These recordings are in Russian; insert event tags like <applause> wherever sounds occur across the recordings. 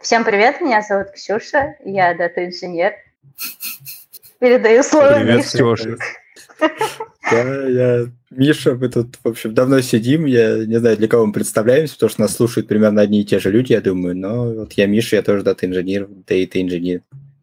Всем привет, меня зовут Ксюша, я дата-инженер. Передаю слово Привет, Мише. Ксюша. Да, я Миша, мы тут, в общем, давно сидим, я не знаю, для кого мы представляемся, потому что нас слушают примерно одни и те же люди, я думаю, но вот я Миша, я тоже дата-инженер, дейта-инженер.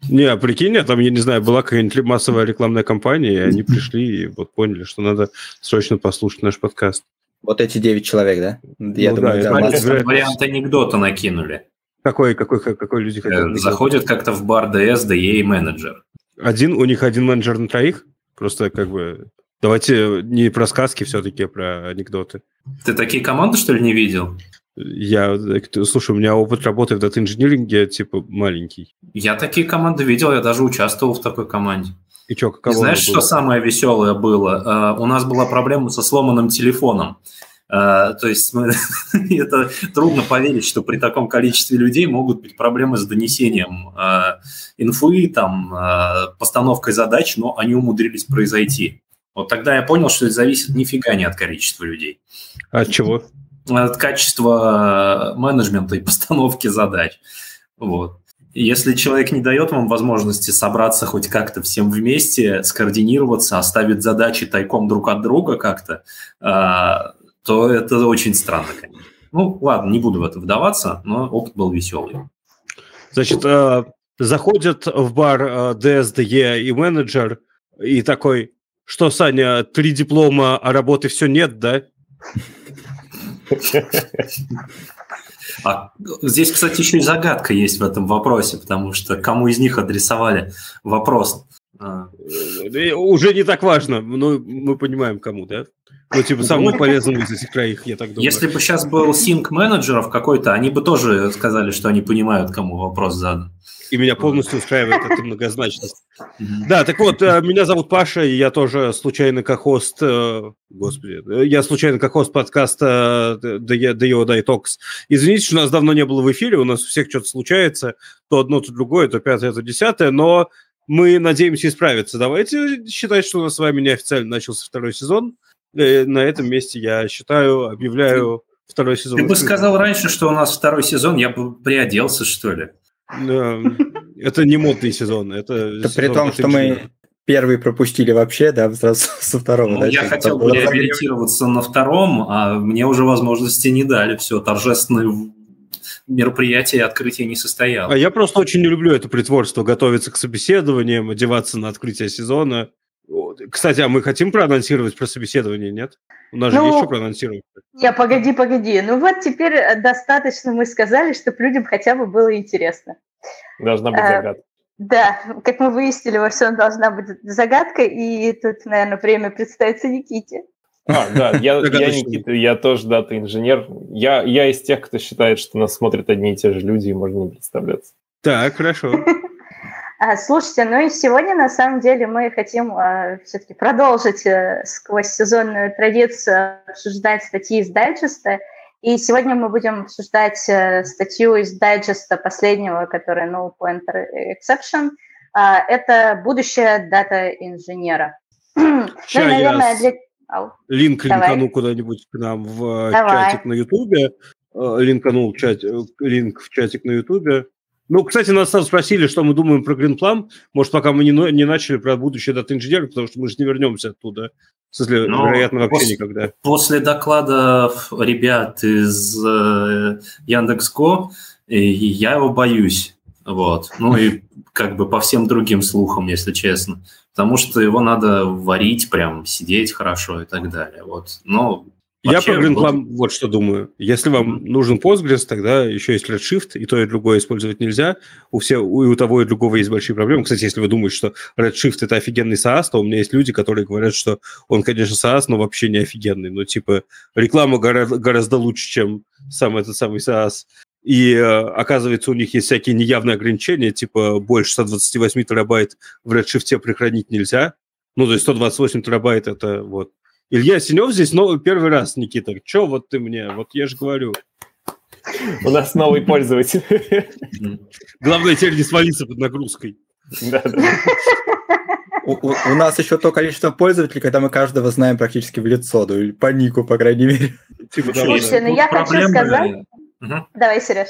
Не, а прикинь, а там, я не знаю, была какая-нибудь массовая рекламная кампания, и они пришли и вот поняли, что надо срочно послушать наш подкаст. Вот эти девять человек, да? Я Ну думаю, да, да, вариант анекдота накинули. Какой, какой, какой люди Э, хотят? Заходят как-то в бар ДС, ДЕ и менеджер. Один, у них один менеджер на троих? Просто как бы... Давайте не про сказки все-таки, а про анекдоты. Ты такие команды, что ли, не видел? Я, э, слушай, у меня опыт работы в дата-инжиниринге, типа, маленький. Я такие команды видел, я даже участвовал в такой команде. И что, каково И знаешь, что самое веселое было? Э, У нас была проблема со сломанным телефоном. Э, То есть <laughs> это трудно поверить, что при таком количестве людей могут быть проблемы с донесением э, инфы, там, э, постановкой задач, но они умудрились произойти. Вот тогда я понял, что это зависит нифига не от количества людей. А От чего? от качества менеджмента и постановки задач. Вот. Если человек не дает вам возможности собраться хоть как-то всем вместе, скоординироваться, оставить задачи тайком друг от друга как-то, то это очень странно, конечно. Ну, ладно, не буду в это вдаваться, но опыт был веселый. Значит, э, заходит в бар э, ДСДЕ и менеджер, и такой, что, Саня, три диплома, а работы все нет, да? А здесь, кстати, еще и загадка есть в этом вопросе, потому что кому из них адресовали вопрос. А, Э, Уже не так важно, но мы понимаем, кому, да? Ну, типа, самому полезному из этих троих, я так думаю. Если бы сейчас был синк менеджеров какой-то, они бы тоже сказали, что они понимают, кому вопрос задан. И меня полностью устраивает эта многозначность. Да, так вот, э, меня зовут Паша, и я тоже случайно как хост, э, господи, э, я случайно как хост подкаста DEO Die Talks. Извините, что у нас давно не было в эфире, у нас у всех что-то случается, то одно, то другое, то пятое, то десятое, но мы надеемся исправиться. Давайте считать, что у нас с вами неофициально начался второй сезон. Э, На этом месте я считаю, объявляю второй сезон. Ты бы сказал раньше, что у нас второй сезон, я бы приоделся, что ли. Это не модный сезон, это... При том, что мы первый пропустили вообще, да, сразу <laughs> со второго. Ну, да, я хотел бы реабилитироваться на втором, а мне уже возможности не дали. Все, торжественное мероприятие открытия не состоялось. А я просто очень не люблю это притворство, готовиться к собеседованиям, одеваться на открытие сезона. Кстати, а мы хотим проанонсировать про собеседование, нет? У нас же Ну, есть что проанонсировать. Я погоди, погоди. Ну вот теперь э, достаточно мы сказали, чтобы людям хотя бы было интересно. Должна быть Э, загадка. Да, как мы выяснили, во всем должна быть загадка, и тут, наверное, время представиться Никите. А, да, я, я Догадочный. Никита, я тоже дата-инженер. Я, я из тех, кто считает, что нас смотрят одни и те же люди, и можно не представляться. Так, хорошо. <laughs> А, слушайте, ну и сегодня на самом деле мы хотим все-таки продолжить э, сквозь сезонную традицию обсуждать статьи из дайджеста. И сегодня мы будем обсуждать э, статью из дайджеста последнего, которая No Pointer Exception. А, это будущее дата-инженера. <clears throat> Ну и, Ща я наверное, для... Линк Давай. линкану куда-нибудь к нам в э, Давай. чатик на Ютубе. Э, Линканул чат, э, линк в чатик на Ютубе. Ну, кстати, нас там спросили, что мы думаем про Greenplum. Может, пока мы не, но- не начали про будущее дата-инженера, потому что мы же не вернемся оттуда. В смысле, Ну, вероятно, вообще пос- никогда. После докладов ребят из э, Яндекс.Го, я его боюсь. Вот. Ну и как бы по всем другим слухам, если честно. Потому что его надо варить, прям сидеть хорошо и так далее. Вот. Но Я про Greenplum вот что думаю. Если вам нужен Postgres, тогда еще есть Redshift, и то, и другое использовать нельзя. У, все, у, и у того, и другого есть большие проблемы. Кстати, если вы думаете, что Redshift – это офигенный SaaS, то у меня есть люди, которые говорят, что он, конечно, SaaS, но вообще не офигенный. Ну, типа, реклама гора- гораздо лучше, чем сам этот самый SaaS. И э, оказывается, у них есть всякие неявные ограничения, типа больше 128 терабайт в Redshift прихранить нельзя. Ну, то есть 128 терабайт – это вот Илья Синев здесь но первый раз, Никита. Че вот ты мне? Вот я же говорю. У нас новый пользователь. Главное теперь не свалиться под нагрузкой. Да, да. У, у- у нас еще то количество пользователей, когда мы каждого знаем практически в лицо, или по нику, по крайней мере. Типа, Слушайте, да. ну я хочу сказать... Мгм. Давай, Сереж.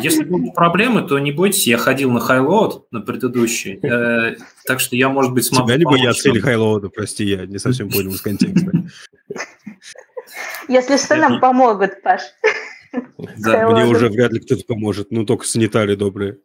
Если будут проблемы, то не бойтесь, я ходил на HighLoad на предыдущий, э, так что я, может быть, смогу Тебя не боятся или хайлоуда, прости, я не совсем понял из контекста. Если что, нам помогут, Паш. Да, мне уже вряд ли кто-то поможет, ну только санитары добрые.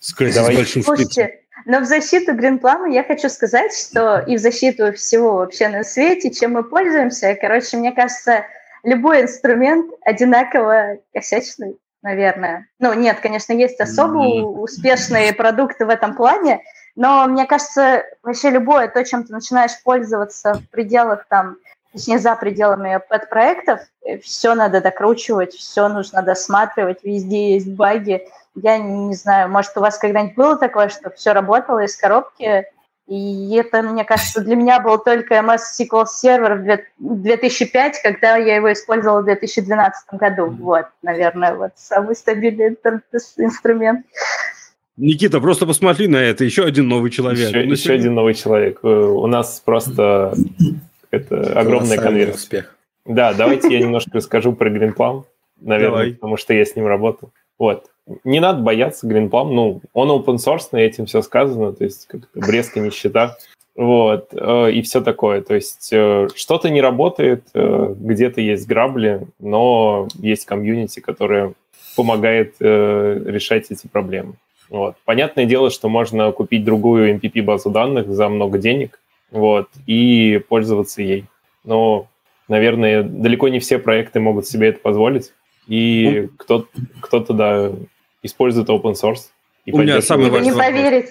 С большим Слушайте, но в защиту Гринплана я хочу сказать, что и в защиту всего вообще на свете, чем мы пользуемся, короче, мне кажется, любой инструмент одинаково косячный, наверное. Ну, нет, конечно, есть особо успешные продукты в этом плане, но мне кажется, вообще любое то, чем ты начинаешь пользоваться в пределах там, точнее, за пределами пэт-проектов, все надо докручивать, все нужно досматривать, везде есть баги. Я не знаю, может, у вас когда-нибудь было такое, что все работало из коробки, и это, мне кажется, для меня был только MS SQL Server в 2005, когда я его использовала в 2012 году. Вот, наверное, вот самый стабильный инструмент. Никита, просто посмотри на это. Еще один новый человек. Еще, еще один новый человек. Э, у нас просто это огромная конверсия. успех. Да, давайте я немножко расскажу про Greenplum, наверное, Давай. потому что я с ним работал. Вот не надо бояться Greenplum, ну, он open source, на этим все сказано, то есть как Бреска нищета, вот, э, и все такое. То есть э, что-то не работает, э, где-то есть грабли, но есть комьюнити, которое помогает решать эти проблемы. Вот. Понятное дело, что можно купить другую MPP-базу данных за много денег, вот, и пользоваться ей. Но, наверное, далеко не все проекты могут себе это позволить. И ну, кто-то, кто-то, да, использует open source. У меня самый важный не поверить.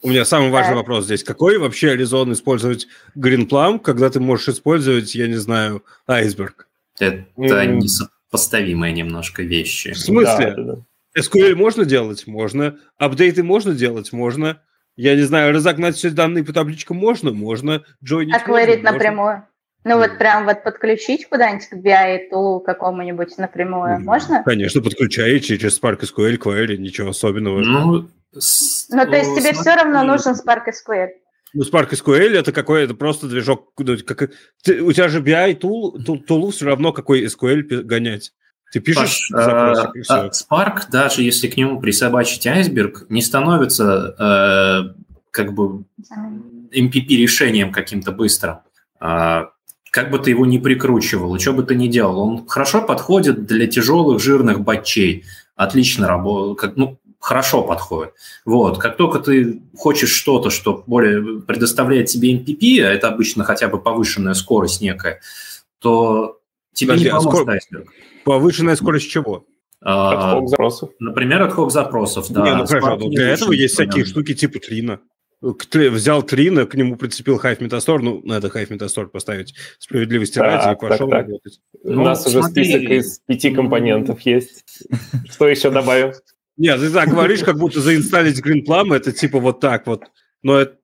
У меня самый важный да. вопрос здесь. Какой вообще резон использовать Greenplum, когда ты можешь использовать, я не знаю, айсберг? Это mm. несопоставимые немножко вещи. В смысле? Да, да, да. SQL можно делать? Можно. Апдейты можно делать? Можно. Я не знаю, разогнать все данные по табличкам можно? Можно. Джойнить Акварить напрямую. Ну вот прям вот подключить куда-нибудь к BI тулу какому-нибудь напрямую можно? Конечно, подключай через Spark SQL, Query, ничего особенного. Ну, ну то есть тебе все равно нужен Spark SQL? Ну, Spark SQL это какой это просто движок. Ну, как, ты, у тебя же BI тул, тул, тулу все равно какой SQL гонять. Ты пишешь Паш, запросик, а, а Spark, даже если к нему присобачить айсберг, не становится э, как бы MPP решением каким-то быстрым. А, как бы ты его ни прикручивал, что бы ты ни делал, он хорошо подходит для тяжелых жирных батчей. Отлично работает, ну, хорошо подходит. Вот. Как только ты хочешь что-то, что более предоставляет тебе MPP, а это обычно хотя бы повышенная скорость некая, то тебе Подожди, не а поможет а айсберг. Повышенная скорость чего? А, от запросов. Например, от запросов, да. Не, ну хорошо, для этого есть всякие штуки типа тлина взял Трина, к нему прицепил Hive Metastore, ну, надо Hive Metastore поставить справедливости так, ради, и пошел так, работать. Ну, У нас смотри. уже список из пяти компонентов есть. <laughs> Что еще добавим? Нет, ты так говоришь, как будто заинсталить Greenplum, это типа вот так вот. Но это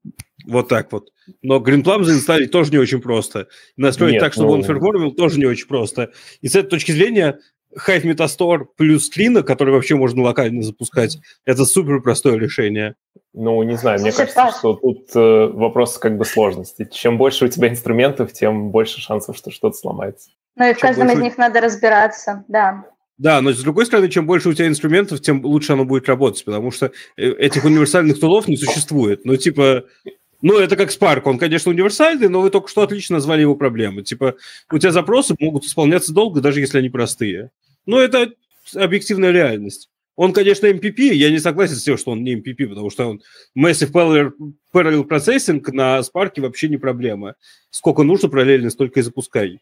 вот так вот. Но Greenplum заинсталить тоже не очень просто. Настроить Нет, так, чтобы ну... он перформил, тоже не очень просто. И с этой точки зрения Hive Metastore плюс Trina, который вообще можно локально запускать, это супер простое решение. Ну, не знаю, мне кажется, что тут э, вопрос как бы сложности. Чем больше у тебя инструментов, тем больше шансов, что что-то сломается. Ну и в чем каждом больше... из них надо разбираться, да. Да, но с другой стороны, чем больше у тебя инструментов, тем лучше оно будет работать, потому что э, этих универсальных тулов не существует. Ну, типа, ну, это как Spark, он, конечно, универсальный, но вы только что отлично назвали его проблемы. Типа, у тебя запросы могут исполняться долго, даже если они простые. Ну, это объективная реальность. Он, конечно, MPP, я не согласен с тем, что он не MPP, потому что он Massive Parallel, Parallel Processing на Spark вообще не проблема. Сколько нужно параллельно, столько и запускай.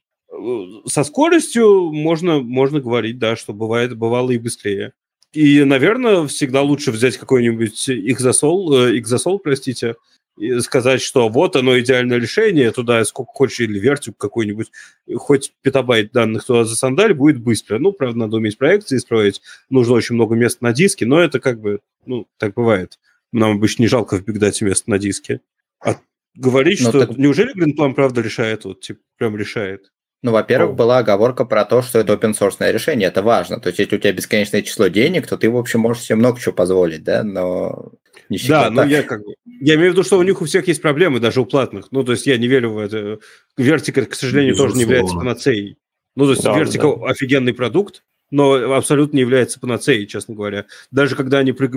Со скоростью можно, можно говорить, да, что бывает, бывало и быстрее. И, наверное, всегда лучше взять какой-нибудь Xasol, э, Xasol, простите, и сказать, что вот оно идеальное решение, туда сколько хочешь, или вертик какой-нибудь, хоть петабайт данных туда засандаль, будет быстро. Ну, правда, надо уметь проекции строить, нужно очень много мест на диске, но это как бы, ну, так бывает. Нам обычно не жалко в бигдате место на диске. А говорить, но что так... неужели Greenplum правда решает, вот, типа, прям решает? Ну, во-первых, была оговорка про то, что это open source решение, это важно. То есть, если у тебя бесконечное число денег, то ты, в общем, можешь себе много чего позволить, да, но не Да, но я как бы... Я имею в виду, что у них у всех есть проблемы, даже у платных. Ну, то есть я не верю в это. Vertical, к сожалению, Безусловно. тоже не является панацеей. Ну, то есть да, да. офигенный продукт, но абсолютно не является панацеей, честно говоря. Даже когда они при,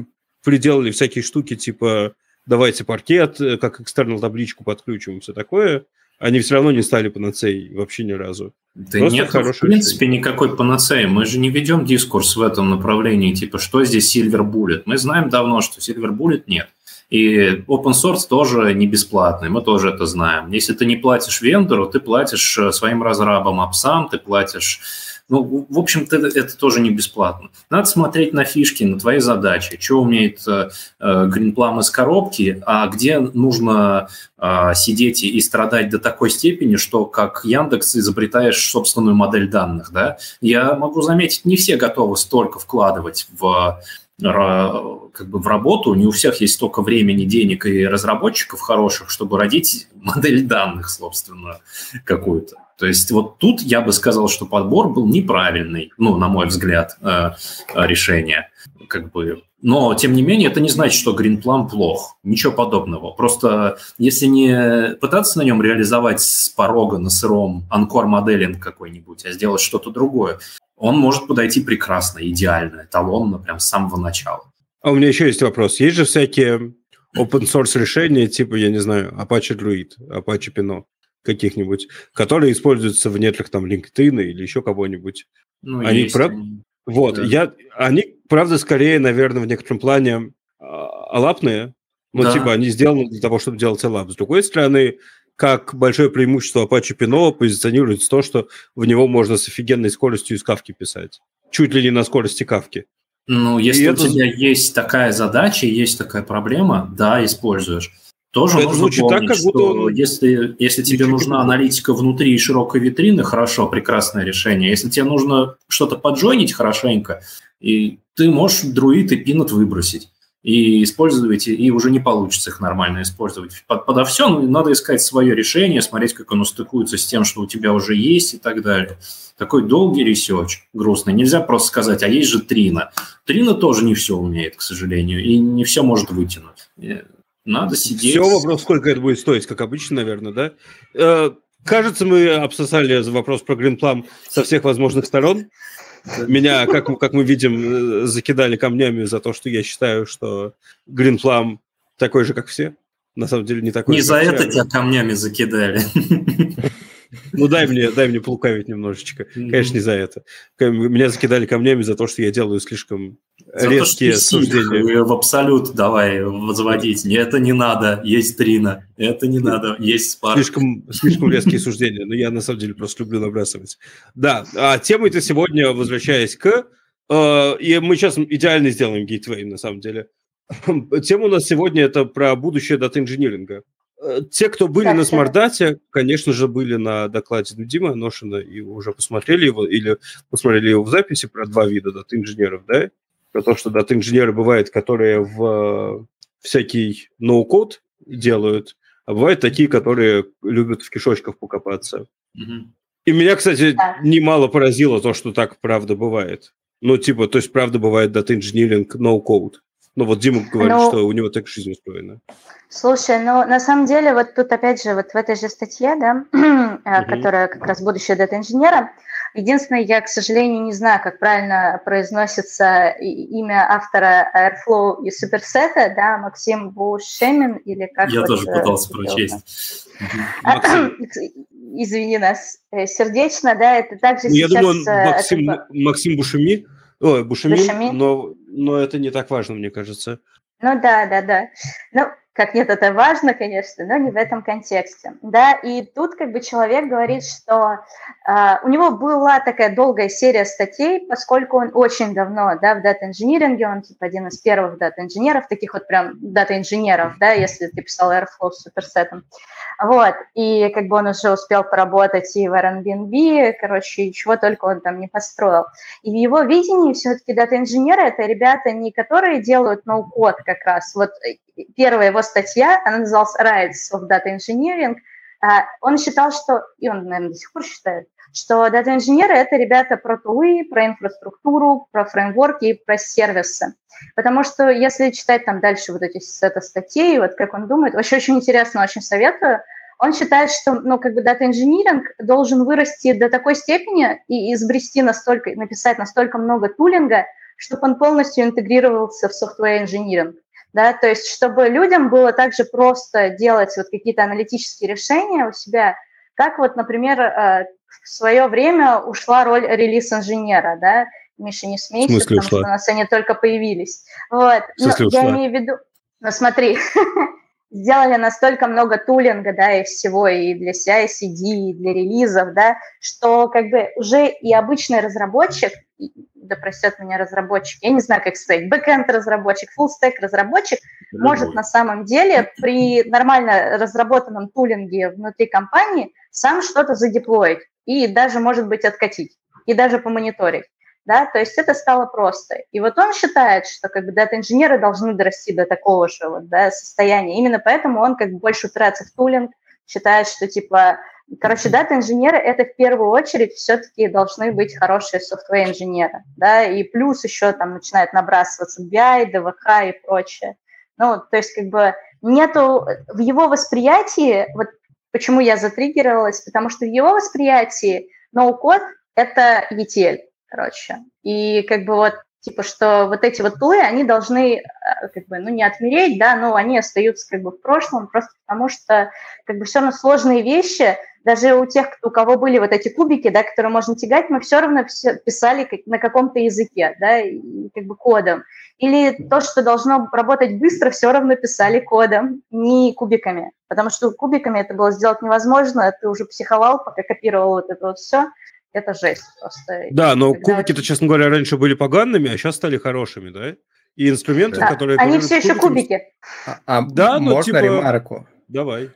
приделали всякие штуки, типа давайте паркет, э, как экстернал табличку подключим, все такое, они все равно не стали панацеей вообще ни разу. Да Просто нет, в принципе, решение. никакой панацеи. Мы же не ведем дискурс в этом направлении, типа, что здесь Silver Bullet. Мы знаем давно, что Silver Bullet нет. И open source тоже не бесплатный, мы тоже это знаем. Если ты не платишь вендору, ты платишь э, своим разрабам, апсам, ты платишь ну, в общем-то, это тоже не бесплатно. Надо смотреть на фишки, на твои задачи, что умеет э, Greenplum из коробки, а где нужно э, сидеть и страдать до такой степени, что как Яндекс изобретаешь собственную модель данных. Да? Я могу заметить, не все готовы столько вкладывать в как бы в работу, не у всех есть столько времени, денег и разработчиков хороших, чтобы родить модель данных, собственно, какую-то. То есть вот тут я бы сказал, что подбор был неправильный, ну, на мой взгляд, э, решение. Как бы. Но, тем не менее, это не значит, что Greenplum плох. Ничего подобного. Просто если не пытаться на нем реализовать с порога на сыром анкор моделинг какой-нибудь, а сделать что-то другое, он может подойти прекрасно, идеально, эталонно, прям с самого начала. А у меня еще есть вопрос. Есть же всякие open source решения, типа, я не знаю, Apache Druid, Apache Pinot каких-нибудь, которые используются в нетрах там LinkedIn или еще кого-нибудь. Ну, они есть, прав... они... Вот, да. я... они, правда, скорее, наверное, в некотором плане алапные, но да. типа они сделаны для того, чтобы делать алап. С другой стороны, как большое преимущество Apache Pinot позиционируется то, что в него можно с офигенной скоростью из кавки писать. Чуть ли не на скорости кавки. Ну, если и у это... тебя есть такая задача, есть такая проблема, да, используешь. Тоже это нужно помнить, так, как будто что он... если, если тебе нужна аналитика внутри широкой витрины, хорошо, прекрасное решение. Если тебе нужно что-то поджойнить хорошенько, и ты можешь друид и пинот выбросить и использовать, и уже не получится их нормально использовать. Под, подо все ну, надо искать свое решение, смотреть, как оно стыкуется с тем, что у тебя уже есть и так далее. Такой долгий research, грустный. Нельзя просто сказать, а есть же Trino. Trino тоже не все умеет, к сожалению, и не все может вытянуть. Надо сидеть. Все вопрос, сколько это будет стоить, как обычно, наверное, да? Э, кажется, мы обсосали вопрос про Greenplum со всех возможных сторон. Меня, как, как мы видим, э, закидали камнями за то, что я считаю, что Greenplum такой же, как все. На самом деле не такой. Не за это тебя камнями закидали. <laughs> Ну, дай мне, дай мне полукавить немножечко. Конечно, не за это. Меня закидали камнями за то, что я делаю слишком за резкие то, суждения. В абсолют давай возводить. Это не надо, есть Трина. Это не надо, есть Спарк. Слишком, слишком резкие суждения. Но я, на самом деле, просто люблю набрасывать. Да, а темой-то сегодня, возвращаясь к... Э, и мы сейчас идеально сделаем гейтвей, на самом деле. Тема у нас сегодня это про будущее дата-инжиниринга. Те, кто были так, на смардате, конечно же, были на докладе Дима Ношина и уже посмотрели его, или посмотрели его в записи про два вида дата-инженеров, да? Про то, что дата-инженеры бывают, которые в э, всякий ноу-код делают, а бывают такие, которые любят в кишочках покопаться. Угу. И меня, кстати, да. немало поразило то, что так правда бывает. Ну, типа, то есть, правда, бывает дата-инжиниринг ноу-код. Ну, вот Дима говорит, Но... что у него так жизнь устроена. Слушай, ну на самом деле вот тут опять же вот в этой же статье, да, <clears throat> mm-hmm. которая как раз будущее дата-инженера, единственное, я, к сожалению, не знаю, как правильно произносится имя автора Airflow и суперсета, да, Максим Бушемин или как Я вот, тоже пытался прочесть. <clears throat> Извини нас э, сердечно, да, это также ну, сейчас... Я думаю, Максим, это... Максим Бушеми, ой, Бушеми, Бушеми? Но, но это не так важно, мне кажется. Ну да, да, да. Ну, как нет, это важно, конечно, но не в этом контексте. Да, и тут как бы человек говорит, что э, у него была такая долгая серия статей, поскольку он очень давно, да, в дата-инжиниринге, он типа один из первых дата-инженеров, таких вот прям дата-инженеров, да, если ты писал Airflow с суперсетом. Вот, и как бы он уже успел поработать и в Airbnb, короче, чего только он там не построил. И в его видении все-таки дата-инженеры – это ребята не которые делают ноу-код как раз. Вот первая его статья, она называлась Rights of Data Engineering, а, он считал, что, и он, наверное, до сих пор считает, что дата-инженеры – это ребята про тулы, про инфраструктуру, про фреймворки и про сервисы. Потому что если читать там дальше вот эти сета статей, вот как он думает, вообще очень интересно, очень советую. он считает, что, ну, как бы дата-инжиниринг должен вырасти до такой степени и изобрести настолько, написать настолько много тулинга, чтобы он полностью интегрировался в software инжиниринг. Да, то есть, чтобы людям было также просто делать вот какие-то аналитические решения у себя, как вот, например, э, в свое время ушла роль релиз-инженера, да, Миша, не смейся, потому ушла? что у нас они только появились. Вот. Но я имею в виду, ну смотри, <laughs> сделали настолько много тулинга, да, и всего, и для CI-CD, и для релизов, да, что как бы уже и обычный разработчик, да простят меня разработчик, я не знаю, как сказать, backend разработчик, full stack разработчик Любой. может на самом деле при нормально разработанном tooling е внутри компании сам что-то задеплоить и даже, может быть, откатить, и даже помониторить да, то есть это стало просто. И вот он считает, что как бы дата-инженеры должны дорасти до такого же вот, да, состояния. Именно поэтому он как бы больше упирается в tooling, считает, что типа, короче, дата-инженеры это в первую очередь все-таки должны быть хорошие софтвер-инженеры, да, и плюс еще там начинает набрасываться BI, ДВХ и прочее. Ну, то есть как бы нету в его восприятии, вот почему я затриггерилась, потому что в его восприятии ноу-код – это ETL, короче. И как бы вот типа, что вот эти вот тулы, они должны, э, как бы, ну, не отмереть, да, но они остаются как бы в прошлом, просто потому что, как бы, все равно сложные вещи, даже у тех, у кого были вот эти кубики, да, которые можно тягать, мы все равно писали на каком-то языке, да, как бы кодом. Или то, что должно работать быстро, все равно писали кодом, не кубиками, потому что кубиками это было сделать невозможно, ты уже психовал, пока копировал вот это вот все, это жесть просто. Да, но кубики-то, честно говоря, раньше были погаными, а сейчас стали хорошими, да? И инструменты, да. которые... Они все еще кубики. А, а да, ну, можно типа... ремарку? Давай.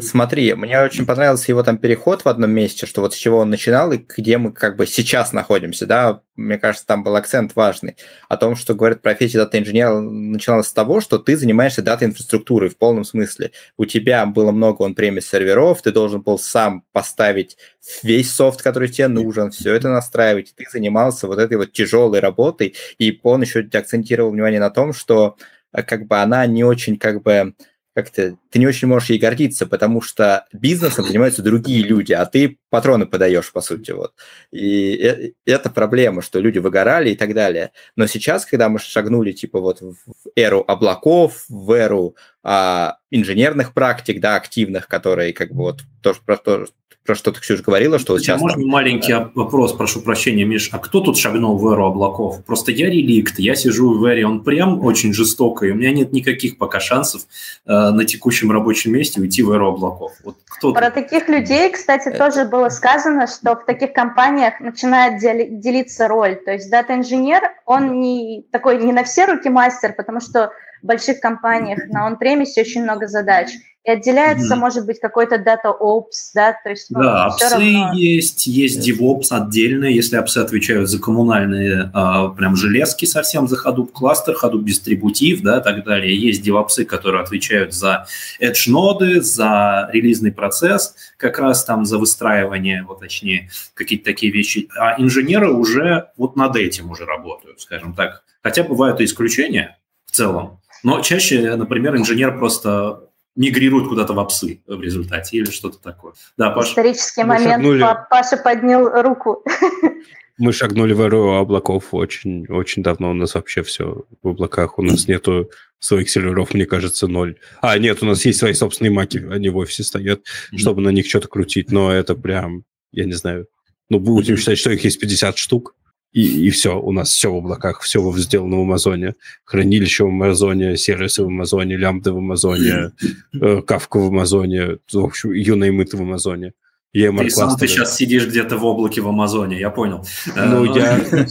Смотри, мне очень понравился его там переход в одном месте, что вот с чего он начинал и где мы как бы сейчас находимся, да, мне кажется, там был акцент важный, о том, что, говорит, профессия дата-инженера начиналась с того, что ты занимаешься дата-инфраструктурой в полном смысле. У тебя было много он премис серверов, ты должен был сам поставить весь софт, который тебе нужен, все это настраивать, ты занимался вот этой вот тяжелой работой, и он еще акцентировал внимание на том, что э, как бы она не очень как бы как-то ты не очень можешь ей гордиться, потому что бизнесом занимаются другие люди, а ты патроны подаешь, по сути. Вот. И это проблема, что люди выгорали и так далее. Но сейчас, когда мы шагнули типа вот в эру облаков, в эру а, инженерных практик, да, активных, которые как бы вот тоже про то, про что ты, Ксюша, говорила, что вот сейчас... Можно там... маленький вопрос, прошу прощения, Миш, а кто тут шагнул в эру облаков? Просто я реликт, я сижу в эре, он прям очень жестокий, у меня нет никаких пока шансов э, на текущем рабочем месте уйти в эру облаков. Вот кто Про тут? таких людей, кстати, Это... тоже было сказано, что в таких компаниях начинает делиться роль. То есть дата-инженер, он не такой не на все руки мастер, потому что в больших компаниях на он-премисе очень много задач. И отделяется, mm. может быть, какой-то Data Ops, да, то есть... Ну, да, опсы равно... есть, есть DevOps отдельно, если опсы отвечают за коммунальные а, прям железки совсем, за Hadoop кластер, Hadoop дистрибутив, да, и так далее. Есть DevOps, которые отвечают за Edge-ноды, за релизный процесс, как раз там за выстраивание, вот точнее, какие-то такие вещи. А инженеры уже вот над этим уже работают, скажем так. Хотя бывают и исключения в целом, но чаще, например, инженер просто мигрируют куда-то в псы в результате или что-то такое. Да, Паша. Исторический Мы момент. Шагнули... Паша поднял руку. <laughs> Мы шагнули в эру облаков очень, очень давно. У нас вообще все в облаках. У нас нету своих серверов, мне кажется, ноль. А, нет, у нас есть свои собственные маки. Они в офисе стоят, mm-hmm. чтобы на них что-то крутить. Но это прям, я не знаю. Ну, будем mm-hmm. считать, что их есть 50 штук и, и все, у нас все в облаках, все сделано в Амазоне. Хранилище в Амазоне, сервисы в Амазоне, лямбды в Амазоне, э, кавка в Амазоне, в общем, юнаймыты в Амазоне. EMR ты сам ты сейчас сидишь где-то в облаке в Амазоне, я понял. Ну, э, я...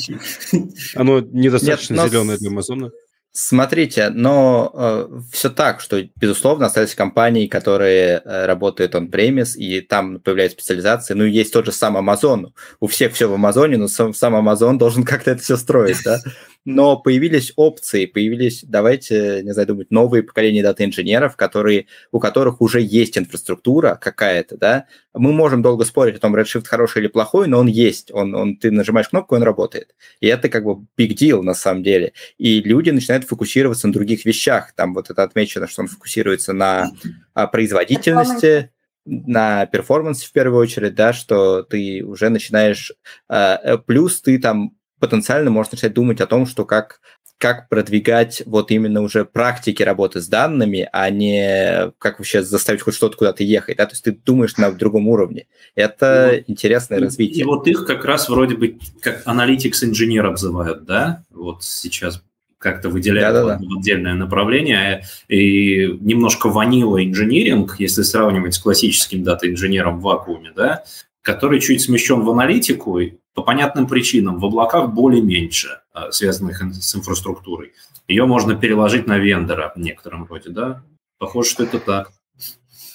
Оно <laughs> недостаточно зеленое для Амазона. Смотрите, но э, все так, что, безусловно, остались компании, которые э, работают on премис и там появляются специализации. Ну, есть тот же сам Amazon. У всех все в Амазоне, но сам, сам Amazon должен как-то это все строить, да? <laughs> но появились опции, появились, давайте, не знаю, думать, новые поколения дата-инженеров, которые, у которых уже есть инфраструктура какая-то, да. Мы можем долго спорить о том, Redshift хороший или плохой, но он есть, он, он, ты нажимаешь кнопку, он работает. И это как бы big deal на самом деле. И люди начинают фокусироваться на других вещах. Там вот это отмечено, что он фокусируется на а, производительности, на перформанс в первую очередь, да, что ты уже начинаешь... Э, плюс ты там потенциально можешь начать думать о том, что как как продвигать вот именно уже практики работы с данными, а не как вообще заставить хоть что-то куда-то ехать, да, то есть ты думаешь на другом уровне. Это и интересное и, развитие. И вот их как раз вроде бы как аналитикс инженер обзывают, да, вот сейчас как-то выделяют да, да, да. отдельное направление, и немножко ванила инжиниринг, если сравнивать с классическим дата-инженером в вакууме, да, который чуть смещен в аналитику, по понятным причинам в облаках более меньше, а, связанных с инфраструктурой. Ее можно переложить на вендора в некотором роде, да? Похоже, что это так.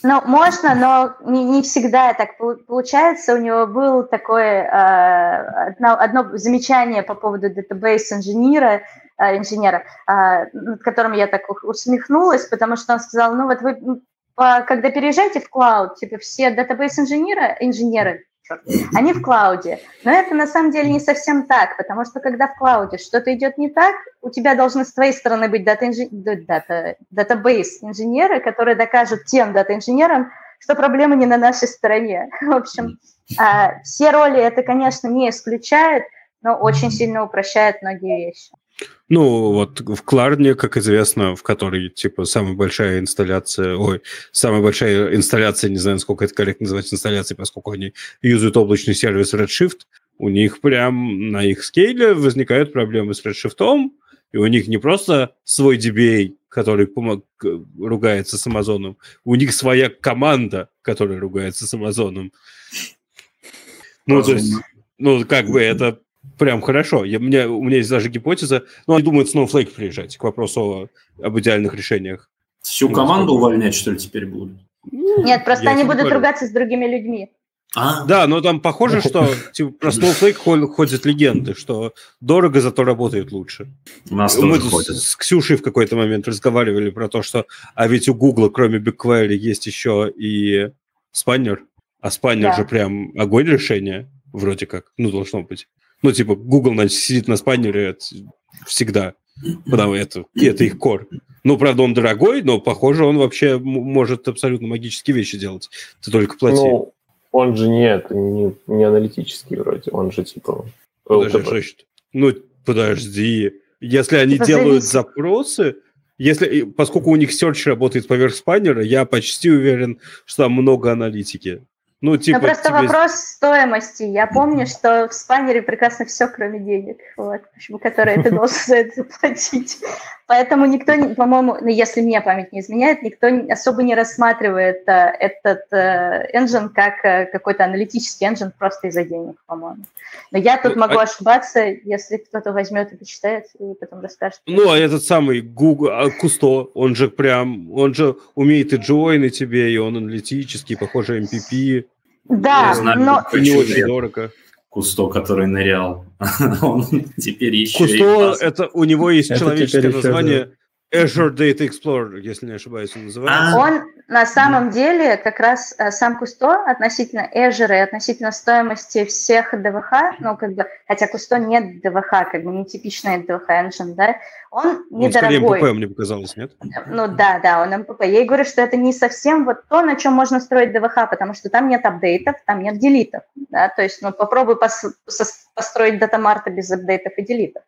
Ну, можно, но не, не всегда так получается. У него было такое э, одно, одно замечание по поводу database инженера, э, инженера, э, над которым я так усмехнулась, потому что он сказал, ну вот вы, когда переезжаете в cloud, типа все database инженеры, они в cloud е. Но это на самом деле не совсем так, потому что когда в cloud е что-то идет не так, у тебя должны с твоей стороны быть database инженеры, которые докажут тем дата-инженерам, что проблема не на нашей стороне. В общем, а, все роли это, конечно, не исключает, но очень сильно упрощает многие вещи. Ну, вот в Кларне, как известно, в которой, типа, самая большая инсталляция, ой, самая большая инсталляция, не знаю, сколько это корректно называть инсталляцией, поскольку они юзают облачный сервис Redshift, у них прям на их скейле возникают проблемы с Redshift, и у них не просто свой DBA, который помог, ругается с Амазоном, у них своя команда, которая ругается с Амазоном. Ну, то есть, ну, как бы это Прям хорошо. Я, у, меня, у меня есть даже гипотеза. Ну, они думают Snowflake приезжать к вопросу об идеальных решениях. Всю ну, команду увольнять, что ли, теперь будут? Нет, просто они будут говорю. ругаться с другими людьми. А? Да, но там похоже, <laughs> что типа, про Snowflake ходят легенды, что дорого, зато работает лучше. У нас Мы тоже ходят. с Ксюшей в какой-то момент разговаривали про то, что а ведь у Гугла, кроме BigQuery, есть еще и спаннер. А спаннер да. же прям огонь решения, вроде как, ну, должно быть. Ну, типа, Google значит, сидит на спайнере всегда, потому это, и это их кор. Ну, правда, он дорогой, но, похоже, он вообще может абсолютно магические вещи делать. Ты только плати. Ну, он же нет, не, не аналитический вроде, он же типа... Подожди, ну, подожди. Если они типа делают зависит. запросы, если, поскольку у них search работает поверх спайнера, я почти уверен, что там много аналитики. Ну, типа, Но просто тебе... вопрос стоимости. Я помню, что в спанере прекрасно все, кроме денег, вот, которые ты должен за это <laughs> заплатить. Поэтому никто, по-моему, ну, если мне память не изменяет, никто особо не рассматривает э, этот э, engine как э, какой-то аналитический engine просто из-за денег, по-моему. Но я тут ну, могу а... ошибаться, если кто-то возьмет и почитает, и потом расскажет. Ну, а этот самый Google, а, Кусто, он же прям, он же умеет и джойны тебе, и он аналитический, похоже, MPP. Да, знаю, но... Не очень дорого. Кусто, который нырял. <laughs> Он теперь еще Кусто, это у него есть человеческое название Azure Data Explorer, если не ошибаюсь, он называется. Он на самом деле как раз э, сам Кусто относительно Azure и относительно стоимости всех ДВХ, ну, как бы, хотя Кусто нет ДВХ, как бы не типичный ДВХ engine, да, он недорогой. Он скорее МПП, мне показалось, нет? Ну да, да, он МПП. Я и говорю, что это не совсем вот то, на чем можно строить ДВХ, потому что там нет апдейтов, там нет делитов, да, то есть, ну, попробуй пос построить датамарта без апдейтов и делитов.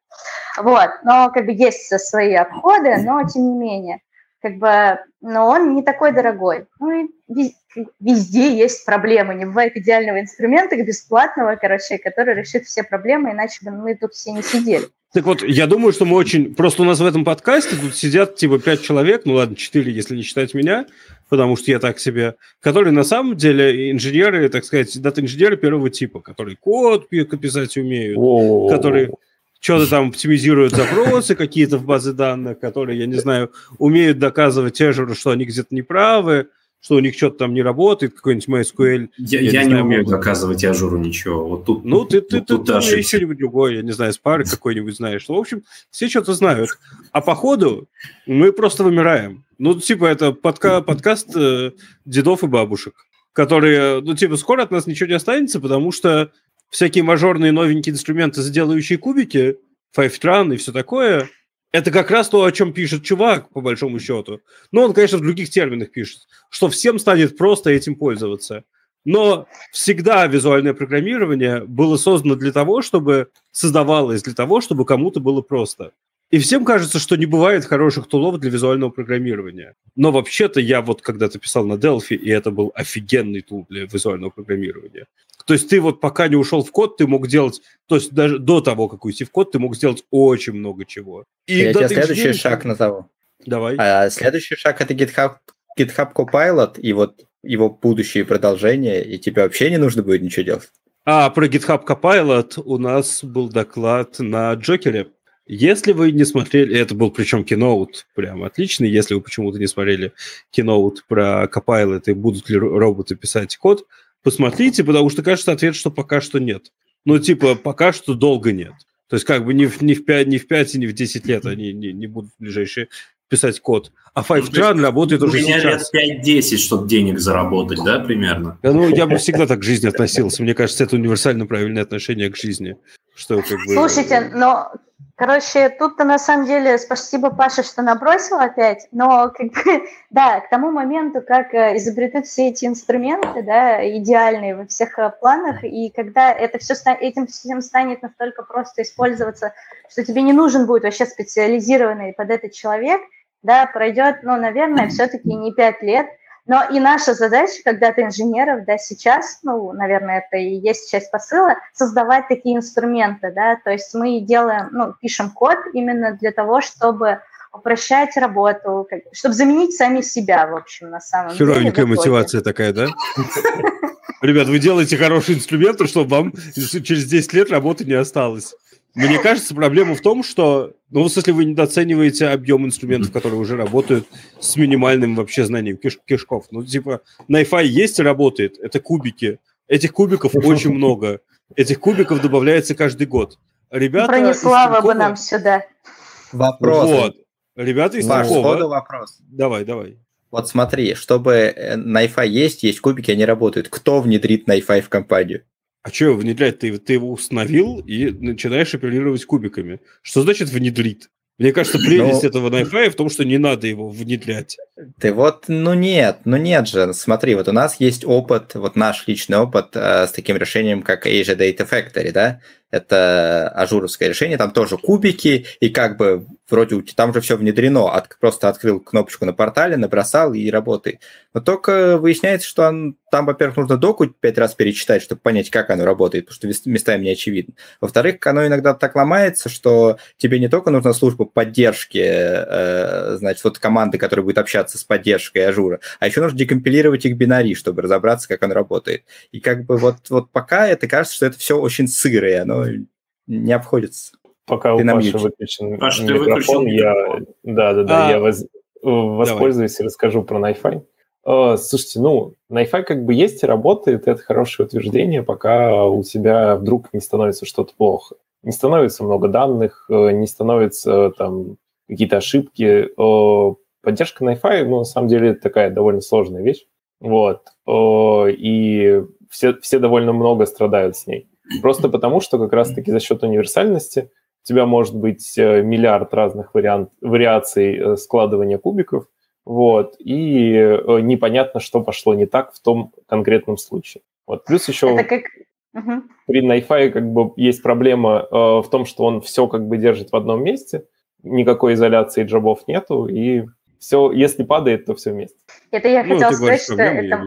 Вот, но как бы есть свои обходы, но тем не менее как бы, но он не такой дорогой. Ну и везде есть проблемы. Не бывает идеального инструмента бесплатного, короче, который решит все проблемы, иначе бы мы тут все не сидели. Так вот, я думаю, что мы очень... Просто у нас в этом подкасте тут сидят типа пять человек, ну ладно, четыре, если не считать меня, потому что я так себе, которые на самом деле инженеры, так сказать, дата-инженеры первого типа, которые код писать умеют, которые что-то там оптимизируют запросы какие-то в базы данных, которые, я не знаю, умеют доказывать Azure, что они где-то неправы, что у них что-то там не работает, какой-нибудь MySQL. Я, я, я не, знаю, умею доказывать Ажуру ничего. Вот тут, ну, ты, ты, вот ты, ты, ты что-нибудь другое, я не знаю, спары какой-нибудь знаешь. Ну, в общем, все что-то знают. А по ходу мы просто вымираем. Ну, типа, это подка подкаст э, дедов и бабушек, которые, ну, типа, скоро от нас ничего не останется, потому что всякие мажорные новенькие инструменты, сделающие кубики, Fivetran и все такое, Это как раз то, о чем пишет чувак, по большому счету. Но он, конечно, в других терминах пишет, что всем станет просто этим пользоваться. Но всегда визуальное программирование было создано для того, чтобы создавалось для того, чтобы кому-то было просто. И всем кажется, что не бывает хороших тулов для визуального программирования. Но вообще-то я вот когда-то писал на Delphi, и это был офигенный тул для визуального программирования. То есть ты вот пока не ушел в код, ты мог делать, то есть даже до того, как уйти в код, ты мог сделать очень много чего. И я тебе следующий инженер... шаг назову. Давай. А, следующий шаг это GitHub, GitHub Copilot, и вот его будущие продолжения, и тебе вообще не нужно будет ничего делать. А про GitHub Copilot у нас был доклад на Джокере. Если вы не смотрели, это был причем киноут, прям отличный, если вы почему-то не смотрели киноут про Copilot и будут ли роботы писать код, посмотрите, потому что кажется ответ, что пока что нет. Ну, типа, пока что долго нет. То есть, как бы ни в, ни в, 5, ни в 5 и ни в 10 лет они не, не будут в ближайшие писать код. А FiveTran ну, работает уже сейчас. У меня лет 5-10, чтобы денег заработать, да, примерно? Да, ну, я бы всегда так к жизни относился. Мне кажется, это универсально правильное отношение к жизни. Что, как бы... Слушайте, но Короче, тут-то на самом деле спасибо Паше, что набросил опять, но как бы, <laughs> да, к тому моменту, как э, изобретут все эти инструменты, да, идеальные во всех э, планах, и когда это все этим всем станет настолько просто использоваться, что тебе не нужен будет вообще специализированный под этот человек, да, пройдет, ну, наверное, все-таки не пять лет – но и наша задача, когда-то инженеров, да, сейчас, ну, наверное, это и есть часть посыла, создавать такие инструменты, да, то есть мы делаем, ну, пишем код именно для того, чтобы упрощать работу, чтобы заменить сами себя, в общем, на самом Херовенькая деле. мотивация такая, да? Ребят, вы делаете хорошие инструменты, чтобы вам через 10 лет работы не осталось. Мне кажется, проблема в том, что, ну, если вы недооцениваете объем инструментов, которые уже работают с минимальным вообще знанием киш кишков. Ну, типа, Найфай есть и работает, это кубики. Этих кубиков <laughs> очень много. Этих кубиков добавляется каждый год. Ребята Бронислава Тинькова... бы нам сюда. Вопрос. Вот. Ребята из Ваш Тинькова... вопрос. Давай, давай. Вот смотри, чтобы Найфай есть, есть кубики, они работают. Кто внедрит Найфай в компанию? А что его внедрять? Ты, ты его установил и начинаешь оперировать кубиками. Что значит внедрить? Мне кажется, прелесть Но... этого Найфая в том, что не надо его внедрять. Ты вот, ну нет, ну нет же. Смотри, вот у нас есть опыт, вот наш личный опыт э, с таким решением, как Asia Data Factory, да? Это Azure овское решение, там тоже кубики, и как бы вроде там же все внедрено, от, просто открыл кнопочку на портале, набросал и работает. Но только выясняется, что он, там, во-первых, нужно доку пять раз перечитать, чтобы понять, как оно работает, потому что местами не очевидно. Во-вторых, оно иногда так ломается, что тебе не только нужна служба поддержки, э, значит, вот команды, которая будет общаться с поддержкой Azure а, а еще нужно декомпилировать их бинари, чтобы разобраться, как он работает. И как бы вот, вот пока это кажется, что это все очень сырое, оно не обходится. Пока ты у Паши выключен Паш, микрофон, я, да, да, да, а, я воз, воспользуюсь давай. и расскажу про Найфай. Uh, слушайте, ну, Найфай как бы есть и работает, это хорошее утверждение, пока у тебя вдруг не становится что-то плохо. Не становится много данных, э, не становится там какие-то ошибки. Uh, поддержка Найфай, ну, на самом деле, это такая довольно сложная вещь. Вот. И все, все довольно много страдают с ней. Просто потому, что как раз-таки за счет универсальности у тебя может быть э, миллиард разных вариант, вариаций э, складывания кубиков, вот, и э, непонятно, что пошло не так в том конкретном случае. Вот, плюс еще Это как... угу. при Найфае как бы есть проблема э, в том, что он все как бы держит в одном месте, никакой изоляции джабов нету, и все, если падает, то все вместе. Это я ну, хотела сказать, что это...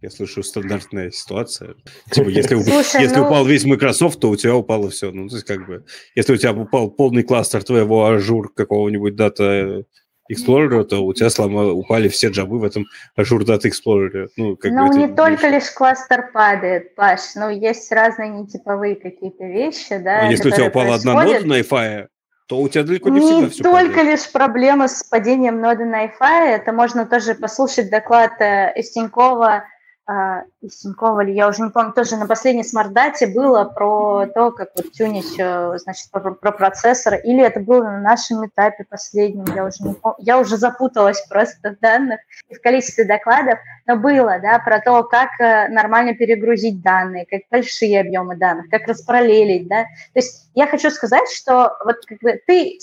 Я слышу, стандартная <laughs> ситуация. Типа, если, Слушай, если ну... упал весь Microsoft, то у тебя упало все. Ну, то есть, как бы, если у тебя упал полный кластер твоего Azure какого-нибудь Data Explorer, то у тебя слома, упали все job ы в этом Azure Data Explorer. Ну, как ну бы, не только лишь кластер падает, Паш, но есть разные нетиповые какие-то вещи, да, А если у тебя упала одна нода на EFI, то у тебя далеко не, не всегда все только падает. лишь проблема с падением ноды на EFI, это можно тоже послушать доклад э, Тинькова а, из Тинькова, или я уже не помню, тоже на последней смарт-дате было про то, как вот тюнить, э, значит, про, про процессор, или это было на нашем этапе последнем, я уже не помню, я уже запуталась просто в данных и в количестве докладов, но было, да, про то, как э, нормально перегрузить данные, как большие объемы данных, как распараллелить, да, то есть я хочу сказать, что вот как бы ты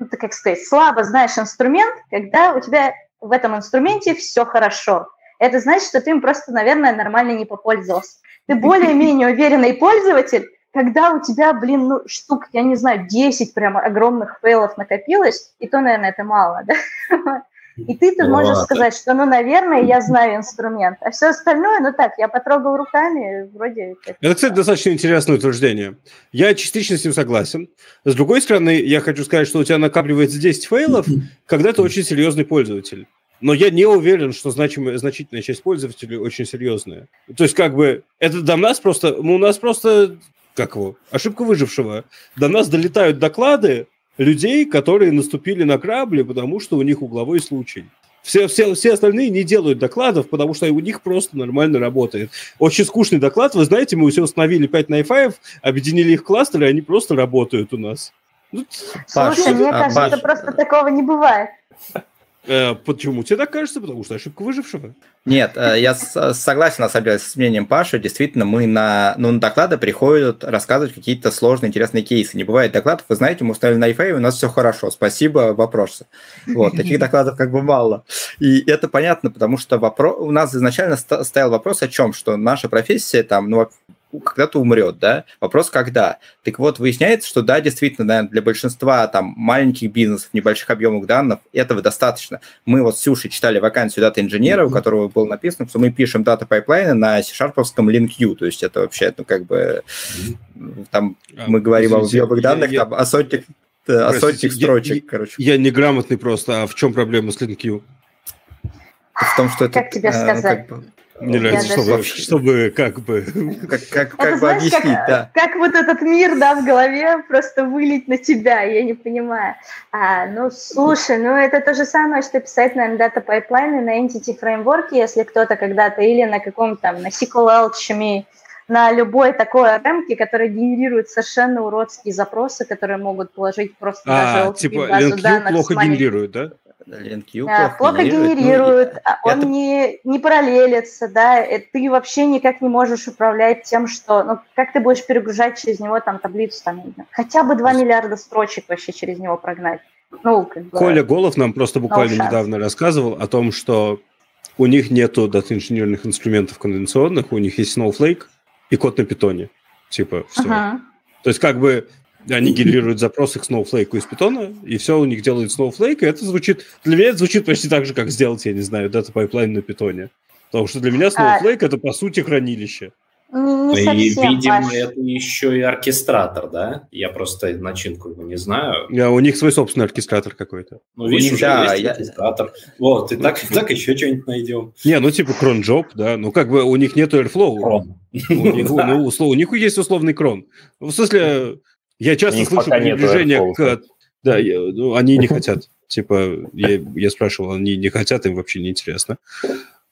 ну, ты, как сказать, слабо знаешь инструмент, когда у тебя в этом инструменте все хорошо. Это значит, что ты им просто, наверное, нормально не попользовался. Ты <laughs> более-менее уверенный пользователь, когда у тебя, блин, ну, штук, я не знаю, 10 прямо огромных фейлов накопилось, и то, наверное, это мало, да? <laughs> И ты ты можешь сказать, что, ну, наверное, я знаю инструмент, а все остальное, ну так, я потрогал руками, вроде... Это, кстати, достаточно интересное утверждение. Я частично с ним согласен. С другой стороны, я хочу сказать, что у тебя накапливается 10 фейлов, когда ты очень серьезный пользователь. Но я не уверен, что значимая, значительная часть пользователей очень серьезная. То есть, как бы, это до нас просто... Ну, у нас просто как его, ошибка выжившего. До нас долетают доклады людей, которые наступили на грабли, потому что у них угловой случай. Все, все, все остальные не делают докладов, потому что у них просто нормально работает. Очень скучный доклад. Вы знаете, мы все установили 5 на i5, объединили их в кластеры, и они просто работают у нас. Ну, Слушай, мне а, кажется, Паш, просто такого не бывает. Э, почему тебе так кажется? Потому что ошибка выжившего. Нет, э, я согласен, на самом деле, с мнением Паши. Действительно, мы на, ну, на доклады приходят рассказывать какие-то сложные, интересные кейсы. Не бывает докладов, вы знаете, мы установили на iFave, у нас все хорошо, спасибо, вопросы. Вот, <laughs> таких докладов как бы мало. И это понятно, потому что вопрос, у нас изначально стоял вопрос о чем, что наша профессия, там, ну, когда-то умрет, да? Вопрос, когда? Так вот, выясняется, что да, действительно, наверное, для большинства там маленьких бизнесов, небольших объемов данных этого достаточно. Мы вот с Ксюшей читали вакансию дата-инженера, у которого было написано, что мы пишем data pipeline ы на C-sharp овском LINQ, то есть это вообще, ну, как бы, там а, мы говорим о объемах данных, я, там, о сотнях, о сотнях строчек, я, короче. Я неграмотный просто, а в чем проблема с LINQ? В том, что это... Как тебе сказать? Ну, как бы, мне нравится, чтобы, даже... чтобы как бы... <laughs> Как, как, как бы знаешь, объяснить, как, да. Как вот этот мир, да, в голове просто вылить на тебя, я не понимаю. А, ну, слушай, ну это то же самое, что писать, наверное, data pipeline ы на Entity Framework, если кто-то когда-то, или на каком-то там, на SQLAlchemy, на любой такой ORM ке, который генерирует совершенно уродские запросы, которые могут положить просто а, даже типа, данных. плохо генерирует, да? LNQ да, плохо, плохо генерирует, генерирует ну, он это... не, не параллелится, да, и ты вообще никак не можешь управлять тем, что, ну, как ты будешь перегружать через него там таблицу, там, хотя бы 2 миллиарда строчек вообще через него прогнать. Ну, как бы, Коля Голов нам просто буквально недавно рассказывал о том, что у них нету дата-инженерных инструментов конвенционных, у них есть Snowflake и код на питоне, типа, все. Uh-huh. То есть как бы они генерируют запросы к Snowflake из Python, и все у них делает Snowflake, и это звучит... Для меня это звучит почти так же, как сделать, я не знаю, data pipeline на Python. Потому что для меня а Snowflake а... это, по сути, хранилище. Не, не и, видимо, Паш. это еще и оркестратор, да? Я просто начинку не знаю. А у них свой собственный оркестратор какой-то. Ну, видишь, уже да, есть я... оркестратор. Вот, и так, <laughs> так еще что-нибудь найдем. Не, ну типа cron job, да. Ну, как бы у них нет Airflow. Cron. У них, ну, у них есть условный cron. В смысле, я часто слышу приближение к... Да, я, ну, они не <laughs> хотят. Типа, я, я спрашивал, они не хотят, им вообще не интересно.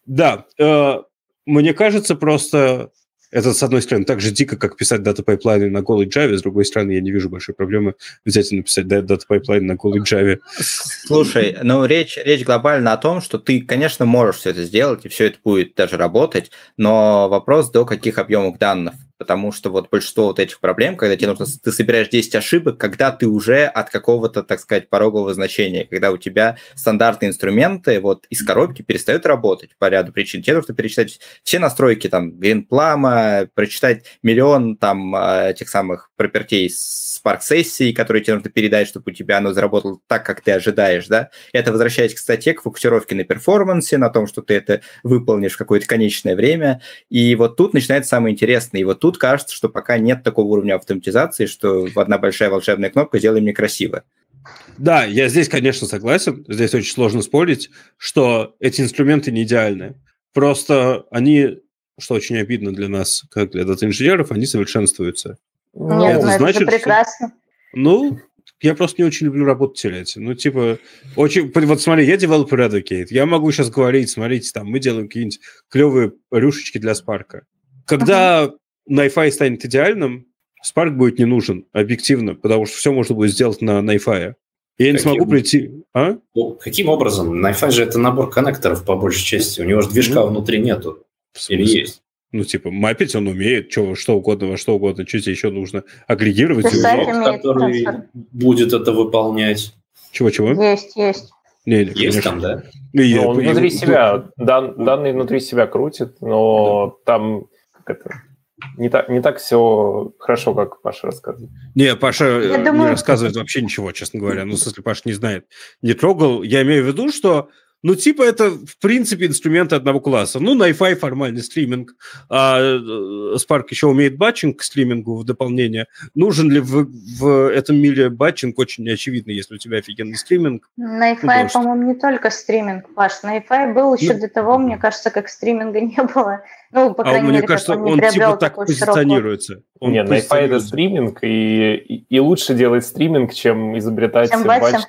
Да, э, мне кажется, просто это, с одной стороны, так же дико, как писать data pipeline ы на голой Java, с другой стороны, я не вижу большой проблемы взять и написать data pipeline на голой Java. Слушай, ну речь, речь глобально о том, что ты, конечно, можешь все это сделать, и все это будет даже работать, но вопрос до каких объемов данных потому что вот большинство вот этих проблем, когда тебе нужно, ты собираешь 10 ошибок, когда ты уже от какого-то, так сказать, порогового значения, когда у тебя стандартные инструменты вот из коробки перестают работать по ряду причин. Тебе нужно перечитать все настройки там Гринплама, прочитать миллион там а, тех самых пропертей Spark сессии, которые тебе нужно передать, чтобы у тебя оно заработало так, как ты ожидаешь, да. Это возвращаясь к статье, к фокусировке на перформансе, на том, что ты это выполнишь в какое-то конечное время. И вот тут начинается самое интересное. И вот тут кажется, что пока нет такого уровня автоматизации, что одна большая волшебная кнопка «Сделай мне красиво». Да, я здесь, конечно, согласен. Здесь очень сложно спорить, что эти инструменты не идеальны. Просто они, что очень обидно для нас, как для дата-инженеров, они совершенствуются. Нет, это, ну, значит, это прекрасно. Что... Ну, я просто не очень люблю работу терять. Ну, типа, очень... Вот смотри, я девелопер Advocate. Я могу сейчас говорить, смотрите, там, мы делаем какие-нибудь клевые рюшечки для Спарка. Когда uh-huh. NiFi станет идеальным, Spark будет не нужен, объективно, потому что все можно будет сделать на NiFi. Я не Каким? смогу прийти... А? Ну, каким образом? NiFi же это набор коннекторов, по большей части. У него же движка ну, внутри нету. Или есть? Ну, типа, мапить он умеет, что, что угодно, во что угодно, что тебе еще нужно агрегировать. Код, который будет это выполнять. Чего-чего? Есть, есть. Не, не, есть там, да? И, ну, он и, внутри и, себя, дан, данные внутри себя крутит, но да. там как это, не так, не так все хорошо, как Паша рассказывает. Не, Паша я не думаю... рассказывает вообще ничего, честно говоря. Ну, если Паша не знает, не трогал. Я имею в виду, что ну, типа, это, в принципе, инструменты одного класса. Ну, NiFi формальный стриминг, а э, Spark еще умеет батчинг к стримингу в дополнение. Нужен ли в, в этом мире батчинг, очень неочевидно, если у тебя офигенный стриминг. NiFi, ну, по-моему, не только стриминг, Паш. NiFi был еще ну, до того, мне кажется, как стриминга <laughs> не было. Ну, по а крайней а мне мере, кажется, он, он типа так позиционируется. Он Нет, NiFi это стриминг, и, и, и лучше делать стриминг, чем изобретать чем батч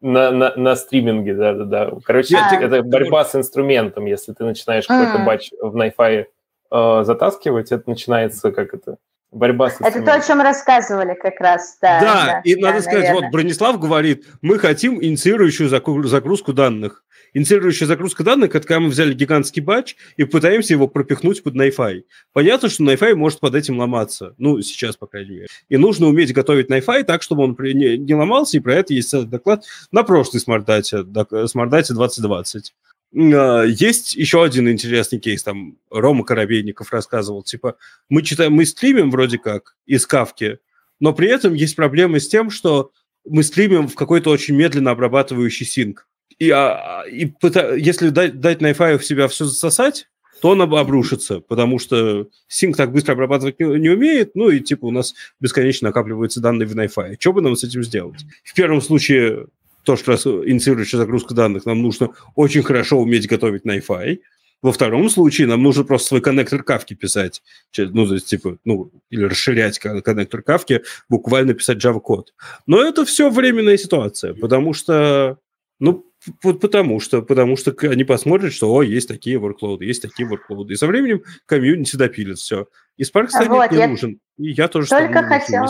на, на, на стриминге, да-да-да. Короче, а, это борьба с инструментом. Если ты начинаешь какой-то батч в NiFi э, затаскивать, это начинается как это борьба с Это то, о чем рассказывали как раз, да. Да, да и да, надо сказать, наверное. вот Бронислав говорит, мы хотим инициирующую загрузку данных. Инициирующая загрузка данных – это когда мы взяли гигантский batch и пытаемся его пропихнуть под NiFi. Понятно, что NiFi может под этим ломаться. Ну, сейчас, по крайней мере. И нужно уметь готовить NiFi так, чтобы он не, не ломался, и про это есть целый доклад на прошлой SmartData, SmartData 2020. Есть еще один интересный кейс, там Рома Коробейников рассказывал, типа, мы читаем, мы стримим вроде как из кавки, но при этом есть проблемы с тем, что мы стримим в какой-то очень медленно обрабатывающий синк. И, а, и если дать, дать Найфаю в себя все засосать, то он обрушится, потому что Синк так быстро обрабатывать не, не умеет, ну и типа у нас бесконечно накапливаются данные в NiFi. Что бы нам с этим сделать? В первом случае, то, что раз инициирующая загрузка данных, нам нужно очень хорошо уметь готовить NiFi. Во втором случае нам нужно просто свой коннектор кавки писать, ну, то есть, типа, ну, или расширять коннектор кавки, буквально писать Java-код. Но это все временная ситуация, потому что, ну, Потому что, потому что они посмотрят, что о, есть такие workload, есть такие workload. И со временем комьюнити допилит все. И Spark станет вот, не я нужен. И я тоже только хотела...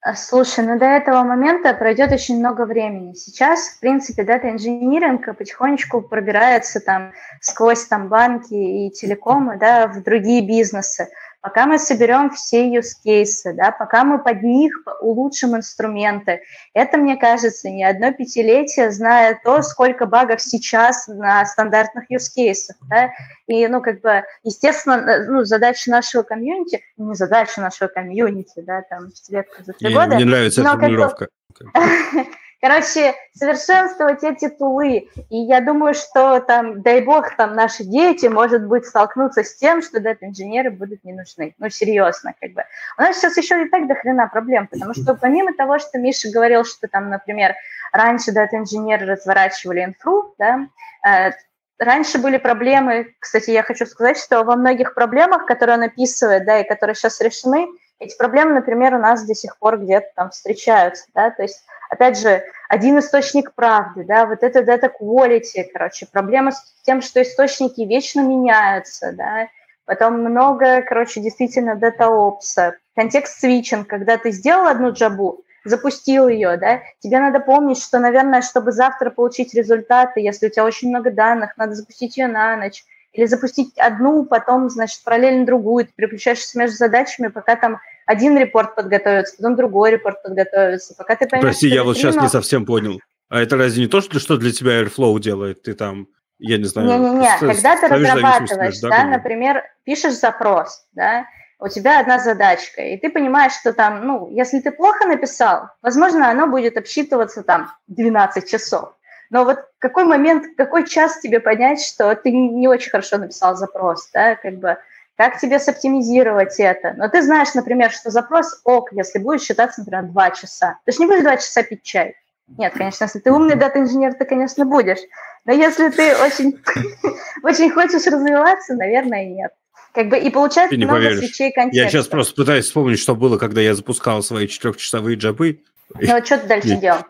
А, слушай, ну до этого момента пройдет очень много времени. Сейчас, в принципе, дата инжиниринг потихонечку пробирается там сквозь там банки и телекомы, да, в другие бизнесы пока мы соберем все use cases, да, пока мы под них улучшим инструменты. Это, мне кажется, не одно пятилетие, зная то, сколько багов сейчас на стандартных use cases. Да. И, ну, как бы, естественно, ну, задача нашего комьюнити, не задача нашего комьюнити, да, там, пятилетка за три года. Мне нравится эта формулировка. <laughs> Короче, совершенствовать эти тулы. И я думаю, что там, дай бог, там наши дети, может быть, столкнутся с тем, что дата-инженеры будут не нужны. Ну, серьезно, как бы. У нас сейчас еще и так до хрена проблем, потому что помимо того, что Миша говорил, что там, например, раньше дата-инженеры разворачивали инфру, да, э, Раньше были проблемы, кстати, я хочу сказать, что во многих проблемах, которые он описывает, да, и которые сейчас решены, эти проблемы, например, у нас до сих пор где-то там встречаются, да, то есть опять же, один источник правды, да, вот это data quality, короче, проблема с тем, что источники вечно меняются, да, потом много, короче, действительно data ops, контекст свитчинг, когда ты сделал одну джабу, запустил ее, да, тебе надо помнить, что, наверное, чтобы завтра получить результаты, если у тебя очень много данных, надо запустить ее на ночь, или запустить одну, потом, значит, параллельно другую, ты переключаешься между задачами, пока там один репорт подготовится, потом другой репорт подготовится, пока ты поймешь... Прости, я вот сейчас не совсем понял. А это разве не то, что, что для тебя Airflow делает? Ты там, я не знаю... Не-не-не, когда ты разрабатываешь, да, да например, пишешь запрос, да, у тебя одна задачка, и ты понимаешь, что там, ну, если ты плохо написал, возможно, оно будет обсчитываться там 12 часов. Но вот какой момент, какой час тебе понять, что ты не очень хорошо написал запрос, да, как бы как тебе соптимизировать это. Но ты знаешь, например, что запрос ок, если будет считаться, например, два часа. Ты же не будешь два часа пить чай. Нет, конечно, если ты умный дата-инженер, ты, конечно, будешь. Но если ты очень, <laughs> очень хочешь развиваться, наверное, нет. Как бы и получается ты не много поверишь. свечей контекста. Я сейчас просто пытаюсь вспомнить, что было, когда я запускал свои четырехчасовые джабы. Ну, а что ты дальше делал?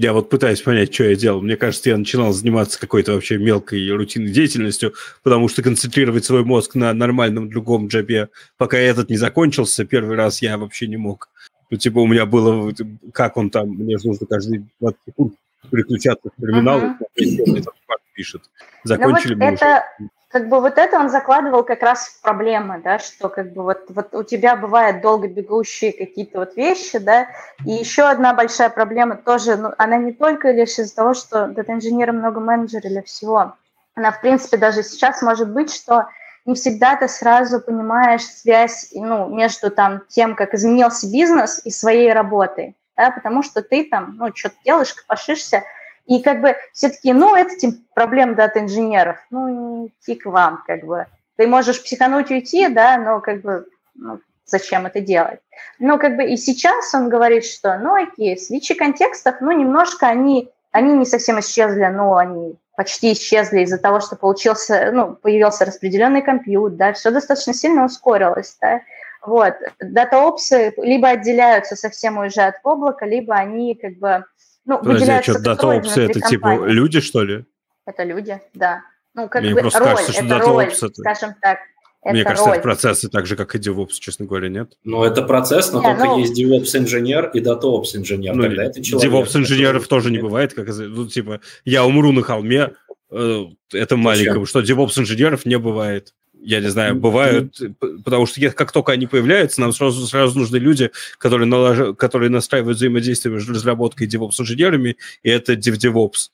Я вот пытаюсь понять, что я делал. Мне кажется, я начинал заниматься какой-то вообще мелкой рутинной деятельностью, потому что концентрировать свой мозг на нормальном другом джабе, пока этот не закончился, первый раз я вообще не мог. Ну, типа, у меня было, как он там, мне нужно каждый 20 секунд переключаться в терминал, uh-huh. пишет. Закончили ну, вот это, как бы вот это он закладывал как раз в проблемы, да, что как бы вот, вот у тебя бывают долго бегущие какие-то вот вещи, да, и еще одна большая проблема тоже, ну, она не только лишь из-за того, что дата-инженеры много менеджерили всего, она, в принципе, даже сейчас может быть, что не всегда ты сразу понимаешь связь ну, между там, тем, как изменился бизнес и своей работой, да, потому что ты там ну, что-то делаешь, копошишься, и как бы все-таки, ну, это тем проблем дата-инженеров, ну, фиг вам, как бы. Ты можешь психануть уйти, да, но как бы ну, зачем это делать? Но как бы и сейчас он говорит, что, ну, окей, свечи контекстов, ну, немножко они, они не совсем исчезли, но они почти исчезли из-за того, что получился, ну, появился распределенный компьютер, да, все достаточно сильно ускорилось, да. Вот, дата-опсы либо отделяются совсем уезжают в облако, либо они как бы ну, Подожди, а что, дата-опсы это типа люди, что ли? Это люди, да. Ну, как Мне бы просто роль, кажется, что это роль, это... скажем так. Это Мне кажется, роль. это процессы так же, как и DevOps, честно говоря, нет? Ну, это процесс, но не, только ну... есть DevOps-инженер и DataOps-инженер. Ну, Тогда это человек. DevOps-инженеров тоже не бывает, как, ну, типа, я умру на холме, э, это маленького, что DevOps-инженеров не бывает я не знаю, бывают, потому что как только они появляются, нам сразу, сразу нужны люди, которые, налож... которые настраивают взаимодействие между разработкой и DevOps-инженерами, и это DevDevOps.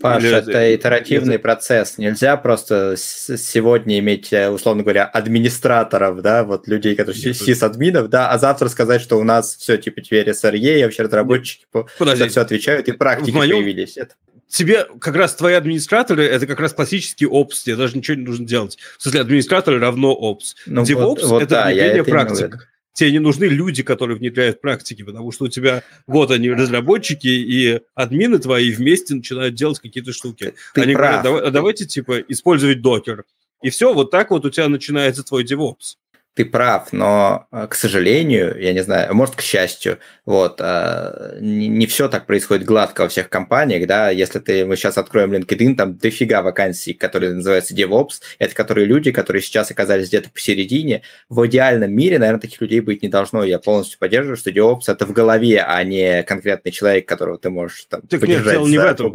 Паша, Или... это итеративный это... процесс. Нельзя просто сегодня иметь, э, условно говоря, администраторов, да, вот людей, которые сис-админов, да, а завтра сказать, что у нас все, типа, теперь SRE, и вообще разработчики Подожди. за все отвечают, и практики моем... появились. Это тебе как раз твои администраторы это как раз классический опс, тебе даже ничего не нужно делать. В смысле, администраторы равно опс. Ну, DevOps вот, вот, это да, внедрение практик. Тебе не нужны люди, которые внедряют практики, потому что у тебя вот они разработчики и админы твои вместе начинают делать какие-то штуки. Ты они прав. говорят, давай, давайте типа использовать докер. И все, вот так вот у тебя начинается твой DevOps ты прав, но, э, к сожалению, я не знаю, может, к счастью, вот, э, не, не все так происходит гладко во всех компаниях, да, если ты, мы сейчас откроем LinkedIn, там дофига вакансий, которые называются DevOps, это которые люди, которые сейчас оказались где-то посередине, в идеальном мире, наверное, таких людей быть не должно, я полностью поддерживаю, что DevOps это в голове, а не конкретный человек, которого ты можешь там так поддержать нет, не в этом.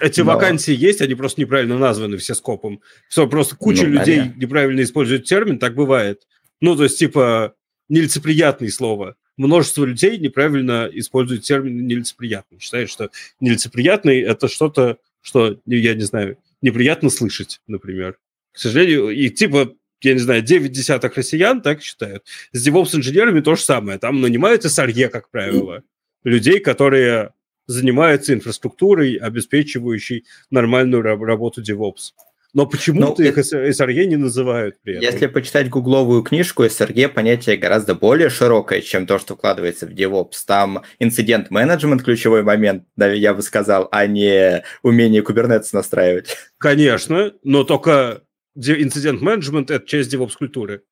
Эти но... вакансии есть, они просто неправильно названы все скопом. Все, просто куча ну, людей понятно. неправильно используют термин, так бывает. Ну, то есть, типа, нелицеприятные слова. Множество людей неправильно используют термин нелицеприятный. Считают, что нелицеприятный – это что-то, что, я не знаю, неприятно слышать, например. К сожалению, и типа, я не знаю, 9 десятых россиян так считают. С DevOps-инженерами то же самое. Там нанимают SRE, как правило, людей, которые занимаются инфраструктурой, обеспечивающей нормальную работу DevOps. Но почему-то ну, их SRE не называют при этом. Если почитать гугловую книжку, SRE понятие гораздо более широкое, чем то, что вкладывается в DevOps. Там инцидент-менеджмент ключевой момент, я бы сказал, а не умение Kubernetes настраивать. Конечно, но только инцидент-менеджмент – это часть DevOps-культуры.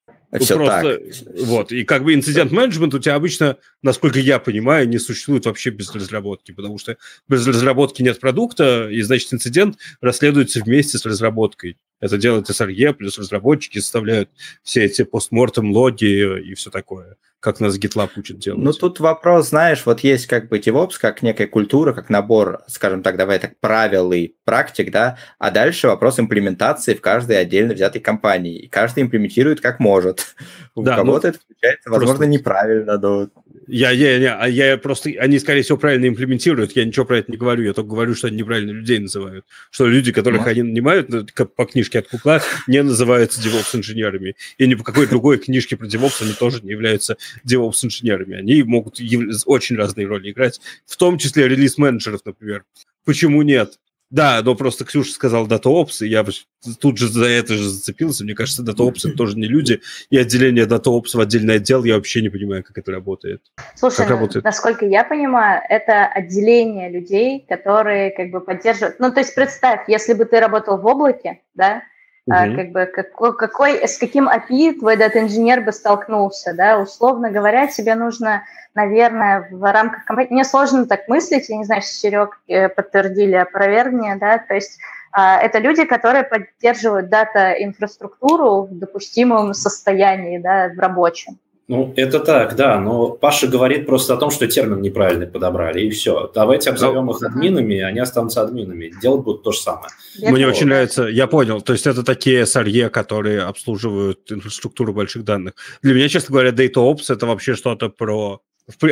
Все просто, так. Вот, и как бы инцидент-менеджмент у тебя обычно, насколько я понимаю, не существует вообще без разработки, потому что без разработки нет продукта, и, значит, инцидент расследуется вместе с разработкой. Это делает SRE, плюс разработчики составляют все эти постмортем логи и все такое как нас GitLab учит делать. Ну, тут вопрос, знаешь, вот есть как бы DevOps, как некая культура, как набор, скажем так, давай так, правил и практик, да, а дальше вопрос имплементации в каждой отдельно взятой компании. И каждый имплементирует как может. <laughs> У да, кого-то ну, это включается, возможно, просто... неправильно, но я, я, я, а я просто, они, скорее всего, правильно имплементируют, я ничего про это не говорю, я только говорю, что они неправильно людей называют. Что люди, которых они нанимают ну, по книжке от Кукла, не называются DevOps-инженерами. И ни по какой другой книжке про DevOps они тоже не являются DevOps-инженерами. Они могут очень разные роли играть, в том числе релиз-менеджеров, например. Почему нет? Да, но просто Ксюша сказал DataOps, и я тут же за это же зацепился. Мне кажется, DataOps это тоже не люди, и отделение DataOps в отдельный отдел, я вообще не понимаю, как это работает. Слушай, как работает? насколько я понимаю, это отделение людей, которые как бы поддерживают... Ну, то есть представь, если бы ты работал в облаке, да, угу. а, как бы какой, какой, с каким API твой дата-инженер бы столкнулся, да, условно говоря, тебе нужно наверное, в рамках компании... Мне сложно так мыслить, я не знаю, Серег э, подтвердили, опровергни, да, то есть а, это люди, которые поддерживают дата-инфраструктуру в допустимом состоянии, да, в рабочем. Ну, это так, да, но Паша говорит просто о том, что термин неправильный подобрали, и все. Давайте обзовем их админами, они останутся админами. Делать будут то же самое. Мне очень нравится, я понял, то есть это такие SRE, которые обслуживают инфраструктуру больших данных. Для меня, честно говоря, DataOps – это вообще что-то про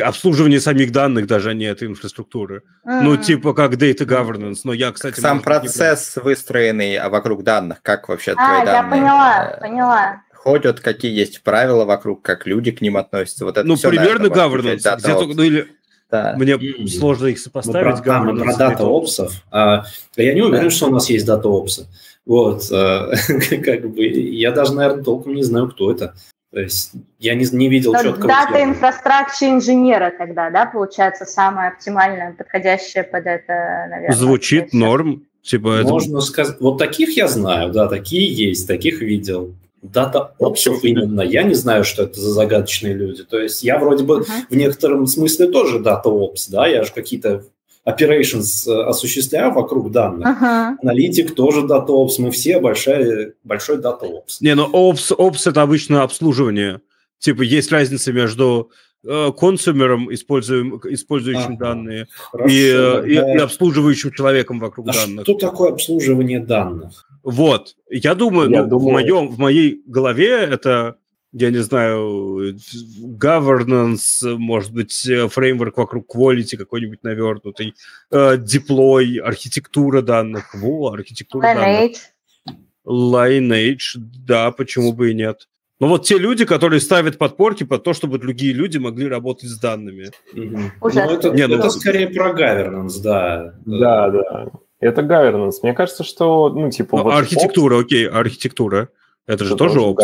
обслуживание самих данных даже, а не этой инфраструктуры. Mm-hmm. Ну, типа как data governance. Но я, кстати... Сам процесс, не... выстроенный вокруг данных, как вообще а, твои данные... А, я поняла, поняла ходят, какие есть правила вокруг, как люди к ним относятся. Вот это ну, примерно governance. Где только, ну, или... Да. Мне mm-hmm. сложно их сопоставить. Мы про, мы про дата опсов. А, я не уверен, да. что у нас есть дата опсы. Вот, а, <laughs> как бы, я даже, наверное, толком не знаю, кто это. То есть я не, не видел Но четкого... Дата инфраструктуры инженера тогда, да, получается, самое оптимальное, подходящее под это, наверное. Звучит норм. Типа Можно это... сказать... Вот таких я знаю, да, такие есть, таких видел. Дата опсов именно. Я не знаю, что это за загадочные люди. То есть я вроде бы uh-huh. в некотором смысле тоже дата опс, да, я же какие-то operations э, осуществляю вокруг данных. Uh-huh. Аналитик тоже дата опс. Мы все большая, большой дата опс. Не, ну опс, опс это обычно обслуживание. Типа есть разница между э, консумером, используем, использующим ага, данные, хорошо, и, да. и, и обслуживающим человеком вокруг а данных. Что такое обслуживание данных? Вот. Я думаю, я ну, думаю... В, моем, в моей голове это, я не знаю, governance, может быть, фреймворк вокруг quality какой-нибудь навернутый, э, deploy, архитектура данных. Во, архитектура Lineage. данных. Lineage, да, почему бы и нет. Но вот те люди, которые ставят подпорки под то, чтобы другие люди могли работать с данными. Угу. Ну, это, не, ну, это скорее про governance, да. Да, да. Это governance. Мне кажется, что, ну, типа... Ну, вот архитектура, опс... окей, архитектура. Это, же тоже опс.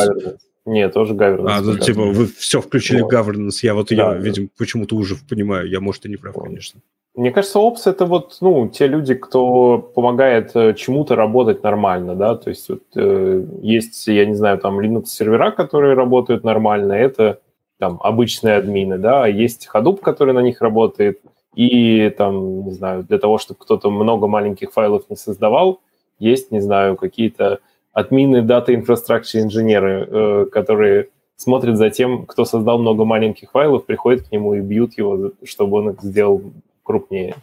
Нет, тоже governance. А, ну, типа, вы все включили вот. governance. Я вот, да, я, да. видимо, почему-то уже понимаю. Я, может, и не прав, конечно. Мне кажется, опс это вот, ну, те люди, кто помогает э, чему-то работать нормально, да, то есть вот э, есть, я не знаю, там Linux-сервера, которые работают нормально, это там обычные админы, да, а есть Hadoop, который на них работает, и там, не знаю, для того, чтобы кто-то много маленьких файлов не создавал, есть, не знаю, какие-то админы дата инфраструктуры инженеры, э, которые смотрят за тем, кто создал много маленьких файлов, приходят к нему и бьют его, чтобы он их сделал крупнее.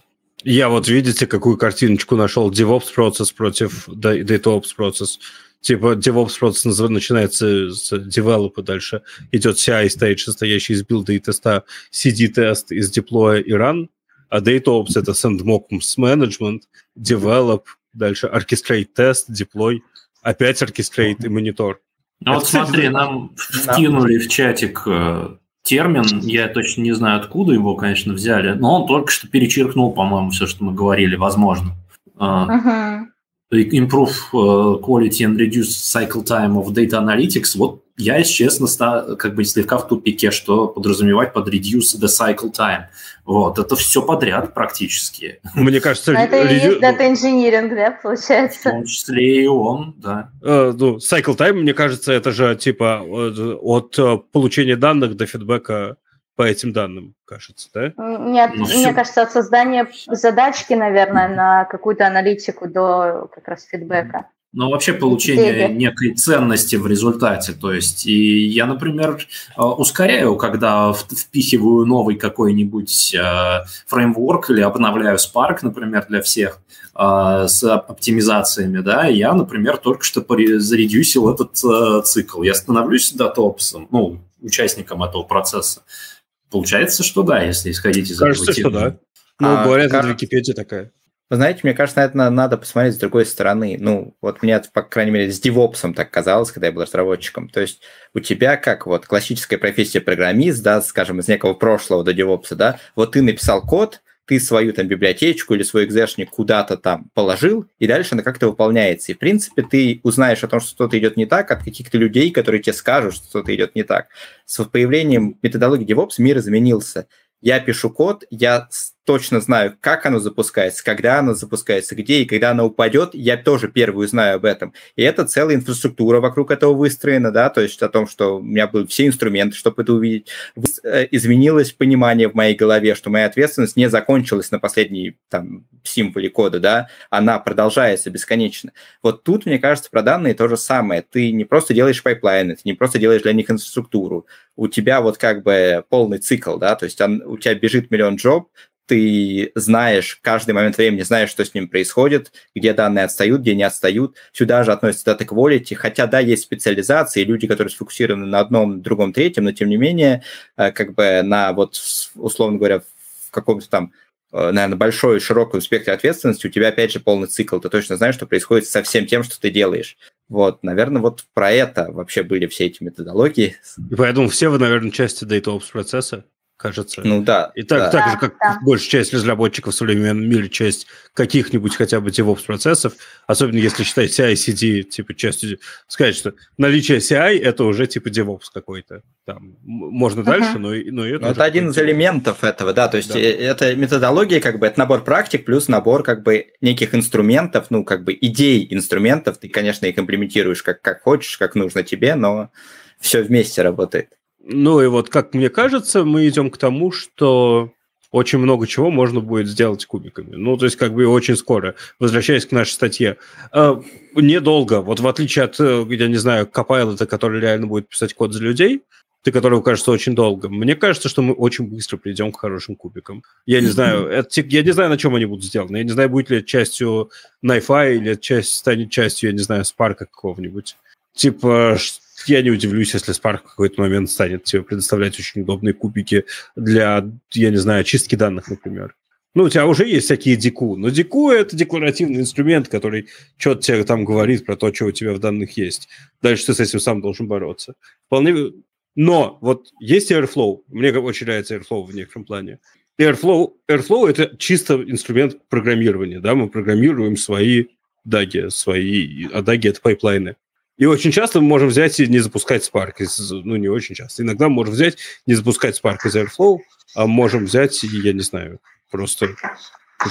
Я вот, видите, какую картиночку нашел. DevOps процесс против DataOps процесс. Типа DevOps процесс начинается с develop, дальше идет CI stage, состоящий из билда и теста, CD-тест из деплоя и run, а DataOps — это sandbox management, develop, дальше orchestrate test, deploy, опять orchestrate и монитор. Ну вот смотри, нам вкинули в чатик э, термин, я точно не знаю, откуда его, конечно, взяли, но он только что перечеркнул, по-моему, все, что мы говорили, возможно. Uh-huh. Improve э, quality and reduce cycle time of data analytics. Вот я, если честно, как бы слегка в тупике, что подразумевать под reduce the cycle time. Вот, это все подряд практически. <laughs> Мне кажется... это и есть data engineering, да, получается? В том числе и он, да. Uh, ну, cycle time, мне кажется, это же типа от, от э, получения данных до фидбэка по этим данным, кажется, да? Нет, ну, мне все... кажется, от создания задачки, наверное, на какую-то аналитику до как раз фидбэка. Ну, вообще получение некой ценности в результате. То есть, и я, например, э, ускоряю, когда впихиваю новый какой-нибудь э, фреймворк или обновляю Spark, например, для всех э, с оптимизациями, да, я, например, только что заредюсил этот цикл. Я становлюсь датопсом, ну, участником этого процесса. Получается, что да, если исходить из Кажется, этого. Кажется, что да. Ну, а, говорят, как... Википедия такая. Вы знаете, мне кажется, это надо посмотреть с другой стороны. Ну, вот мне, по крайней мере, с девопсом так казалось, когда я был разработчиком. То есть у тебя как вот классическая профессия программист, да, скажем, из некого прошлого до девопса, да, вот ты написал код, ты свою там библиотечку или свой экзешник куда-то там положил, и дальше она как-то выполняется. И, в принципе, ты узнаешь о том, что что-то идет не так от каких-то людей, которые тебе скажут, что что-то идет не так. С появлением методологии DevOps мир изменился. Я пишу код, я точно знаю, как оно запускается, когда оно запускается, где и когда оно упадет, я тоже первую знаю об этом. И это целая инфраструктура вокруг этого выстроена, да, то есть о том, что у меня были все инструменты, чтобы это увидеть. Э, изменилось понимание в моей голове, что моя ответственность не закончилась на последней там символе кода, да, она продолжается бесконечно. Вот тут, мне кажется, про данные то же самое. Ты не просто делаешь pipeline ы, ты не просто делаешь для них инфраструктуру, у тебя вот как бы полный цикл, да, то есть он, у тебя бежит миллион джоб, ты знаешь каждый момент времени, знаешь, что с ним происходит, где данные отстают, где не отстают. Сюда же относится data quality, хотя, да, есть специализации, люди, которые сфокусированы на одном, другом, третьем, но, тем не менее, э, как бы на вот, условно говоря, в каком-то там э, наверное, большой, широком спектре ответственности, у тебя, опять же, полный цикл. Ты точно знаешь, что происходит со всем тем, что ты делаешь. Вот, наверное, вот про это вообще были все эти методологии. И поэтому все вы, наверное, части DataOps процесса кажется. Ну да. И так, да. так же, как да. большая часть разработчиков в современном мире, часть каких-нибудь хотя бы DevOps процессов, особенно если считать CI-CD типа частью, сказать, что наличие CI это уже типа DevOps какой-то. Там можно uh-huh. дальше, но, но это. Но это один из элементов этого, да. То есть да. Э, это методология, как бы это набор практик плюс набор как бы неких инструментов, ну как бы идей инструментов. Ты, конечно, их имплементируешь как как хочешь, как нужно тебе, но все вместе работает. Ну и вот, как мне кажется, мы идем к тому, что очень много чего можно будет сделать кубиками. Ну, то есть, как бы очень скоро. Возвращаясь к нашей статье. Э, недолго. Вот в отличие от, э, я не знаю, Copilot, который реально будет писать код за людей, ты которого кажется очень долго. Мне кажется, что мы очень быстро придем к хорошим кубикам. Я не знаю, это, я не знаю, на чем они будут сделаны. Я не знаю, будет ли это частью Найфа или часть, станет частью, я не знаю, Спарка какого-нибудь. Типа, я не удивлюсь, если Spark в какой-то момент станет тебе предоставлять очень удобные кубики для, я не знаю, чистки данных, например. Ну, у тебя уже есть всякие дику, но дику – это декларативный инструмент, который что-то тебе там говорит про то, что у тебя в данных есть. Дальше ты с этим сам должен бороться. Вполне... Но вот есть Airflow. Мне очень нравится Airflow в некотором плане. Airflow, Airflow – это чисто инструмент программирования. Да? Мы программируем свои DAG и, свои... А даги – это pipeline ы. И очень часто мы можем взять и не запускать Spark. Из, ну, не очень часто. Иногда мы можем взять, не запускать Spark из Airflow, а можем взять, я не знаю, просто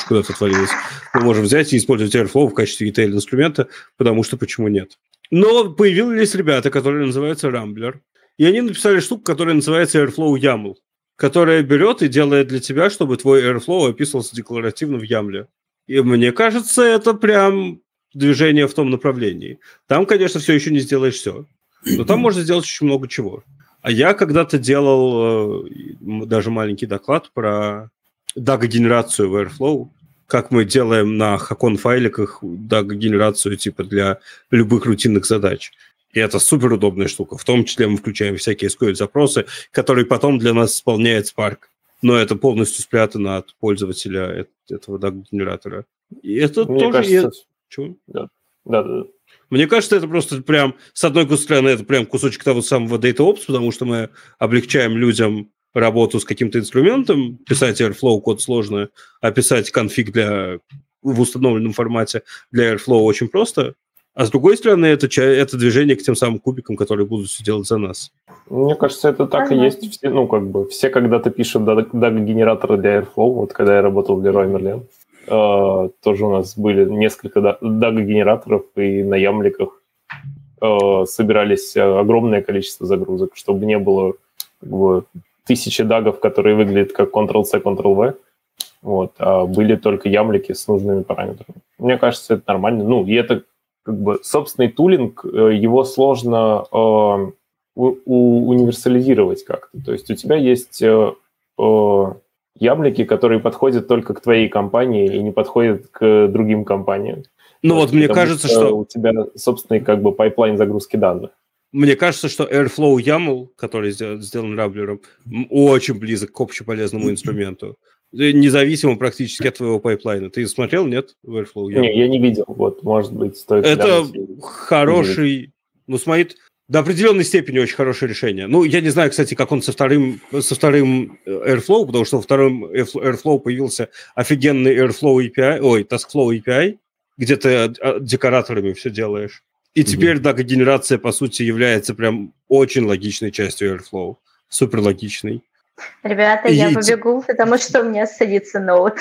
куда-то отвалилось. Мы можем взять и использовать Airflow в качестве ETL-инструмента, потому что почему нет? Но появились ребята, которые называются Rambler, и они написали штуку, которая называется Airflow YAML, которая берет и делает для тебя, чтобы твой Airflow описывался декларативно в YAML. И мне кажется, это прям движение в том направлении. Там, конечно, все еще не сделаешь все, но там можно сделать очень много чего. А я когда-то делал э, даже маленький доклад про DAG-генерацию в Airflow, как мы делаем на Hakon-файликах DAG-генерацию типа для любых рутинных задач. И это супер удобная штука. В том числе мы включаем всякие SQL-запросы, которые потом для нас исполняет Spark. Но это полностью спрятано от пользователя этого DAG-генератора. И это Мне тоже... Кажется, чего? Да. Да, да, Мне кажется, это просто прям, с одной стороны, это прям кусочек того самого DataOps, потому что мы облегчаем людям работу с каким-то инструментом, писать Airflow код сложно, а писать конфиг для, в установленном формате для Airflow очень просто. А с другой стороны, это, это движение к тем самым кубикам, которые будут все делать за нас. Мне кажется, это так и есть. Все, ну, как бы, все когда-то пишут DAG-генераторы для Airflow. Вот когда я работал для Leroy Merlin, тоже у нас были несколько DAG-генераторов, и на ямликах э, собирались э, огромное количество загрузок, чтобы не было как бы, тысячи дагов, которые выглядят как Ctrl-C, Ctrl-V, вот, а были только ямлики с нужными параметрами. Мне кажется, это нормально. Ну, и это как бы собственный tooling, его сложно э, у, у, универсализировать как-то. То есть у тебя есть э, яблоки, которые подходят только к твоей компании и не подходят к другим компаниям. Ну вот, мне кажется, что, что... У тебя собственный как бы пайплайн загрузки данных. Мне кажется, что Airflow YAML, который сделан Раблером, очень близок к общеполезному инструменту. Независимо практически от твоего пайплайна. Ты смотрел, нет, в Airflow YAML? Не, я не видел. Вот, может быть, стоит... Это хороший... Ну, смотри, до определенной степени очень хорошее решение. Ну, я не знаю, кстати, как он со вторым, со вторым э, Airflow, потому что во втором Airflow появился офигенный Airflow API, ой, TaskFlow API, где ты а, декораторами все делаешь. И mm-hmm. теперь DAG-генерация, по сути, является прям очень логичной частью Airflow. Супер логичной. Ребята, я побегу, потому что у меня садится ноут.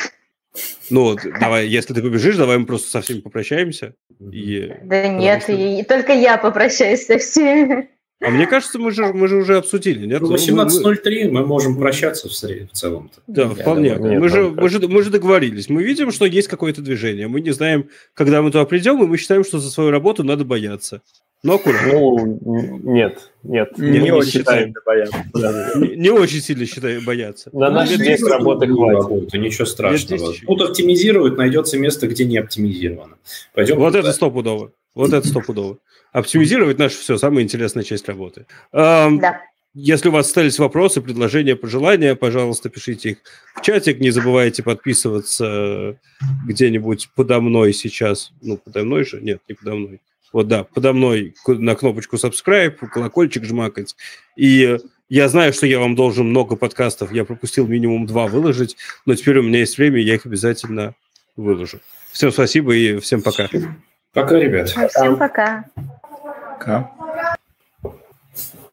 Ну, давай, если ты побежишь, давай мы просто со всеми попрощаемся. И... Да нет, что... и только я попрощаюсь со всеми. А мне кажется, мы же, мы же уже обсудили, нет? 18.03 ну, мы можем прощаться в, в целом-то. Да, Я вполне. Думаю, мы, же, мы, же, мы же договорились. Мы видим, что есть какое-то движение. Мы не знаем, когда мы туда придем, и мы считаем, что за свою работу надо бояться. Но аккуратно. Ну, нет, нет. Не, не, очень считаем. сильно бояться. Не, не очень сильно считаю бояться. На нашей здесь работы хватит. Ничего страшного. Будут оптимизировать, найдется место, где не оптимизировано. Пойдем вот это стопудово. Вот это стопудово. Оптимизировать нашу все, самая интересная часть работы. Да. Если у вас остались вопросы, предложения, пожелания, пожалуйста, пишите их в чатик. Не забывайте подписываться где-нибудь подо мной сейчас. Ну, подо мной же? Нет, не подо мной. Вот да, подо мной на кнопочку subscribe, колокольчик жмакать. И я знаю, что я вам должен много подкастов. Я пропустил минимум два выложить, но теперь у меня есть время, я их обязательно выложу. Всем спасибо и всем пока. Пока, ребят. Всем пока. Пока.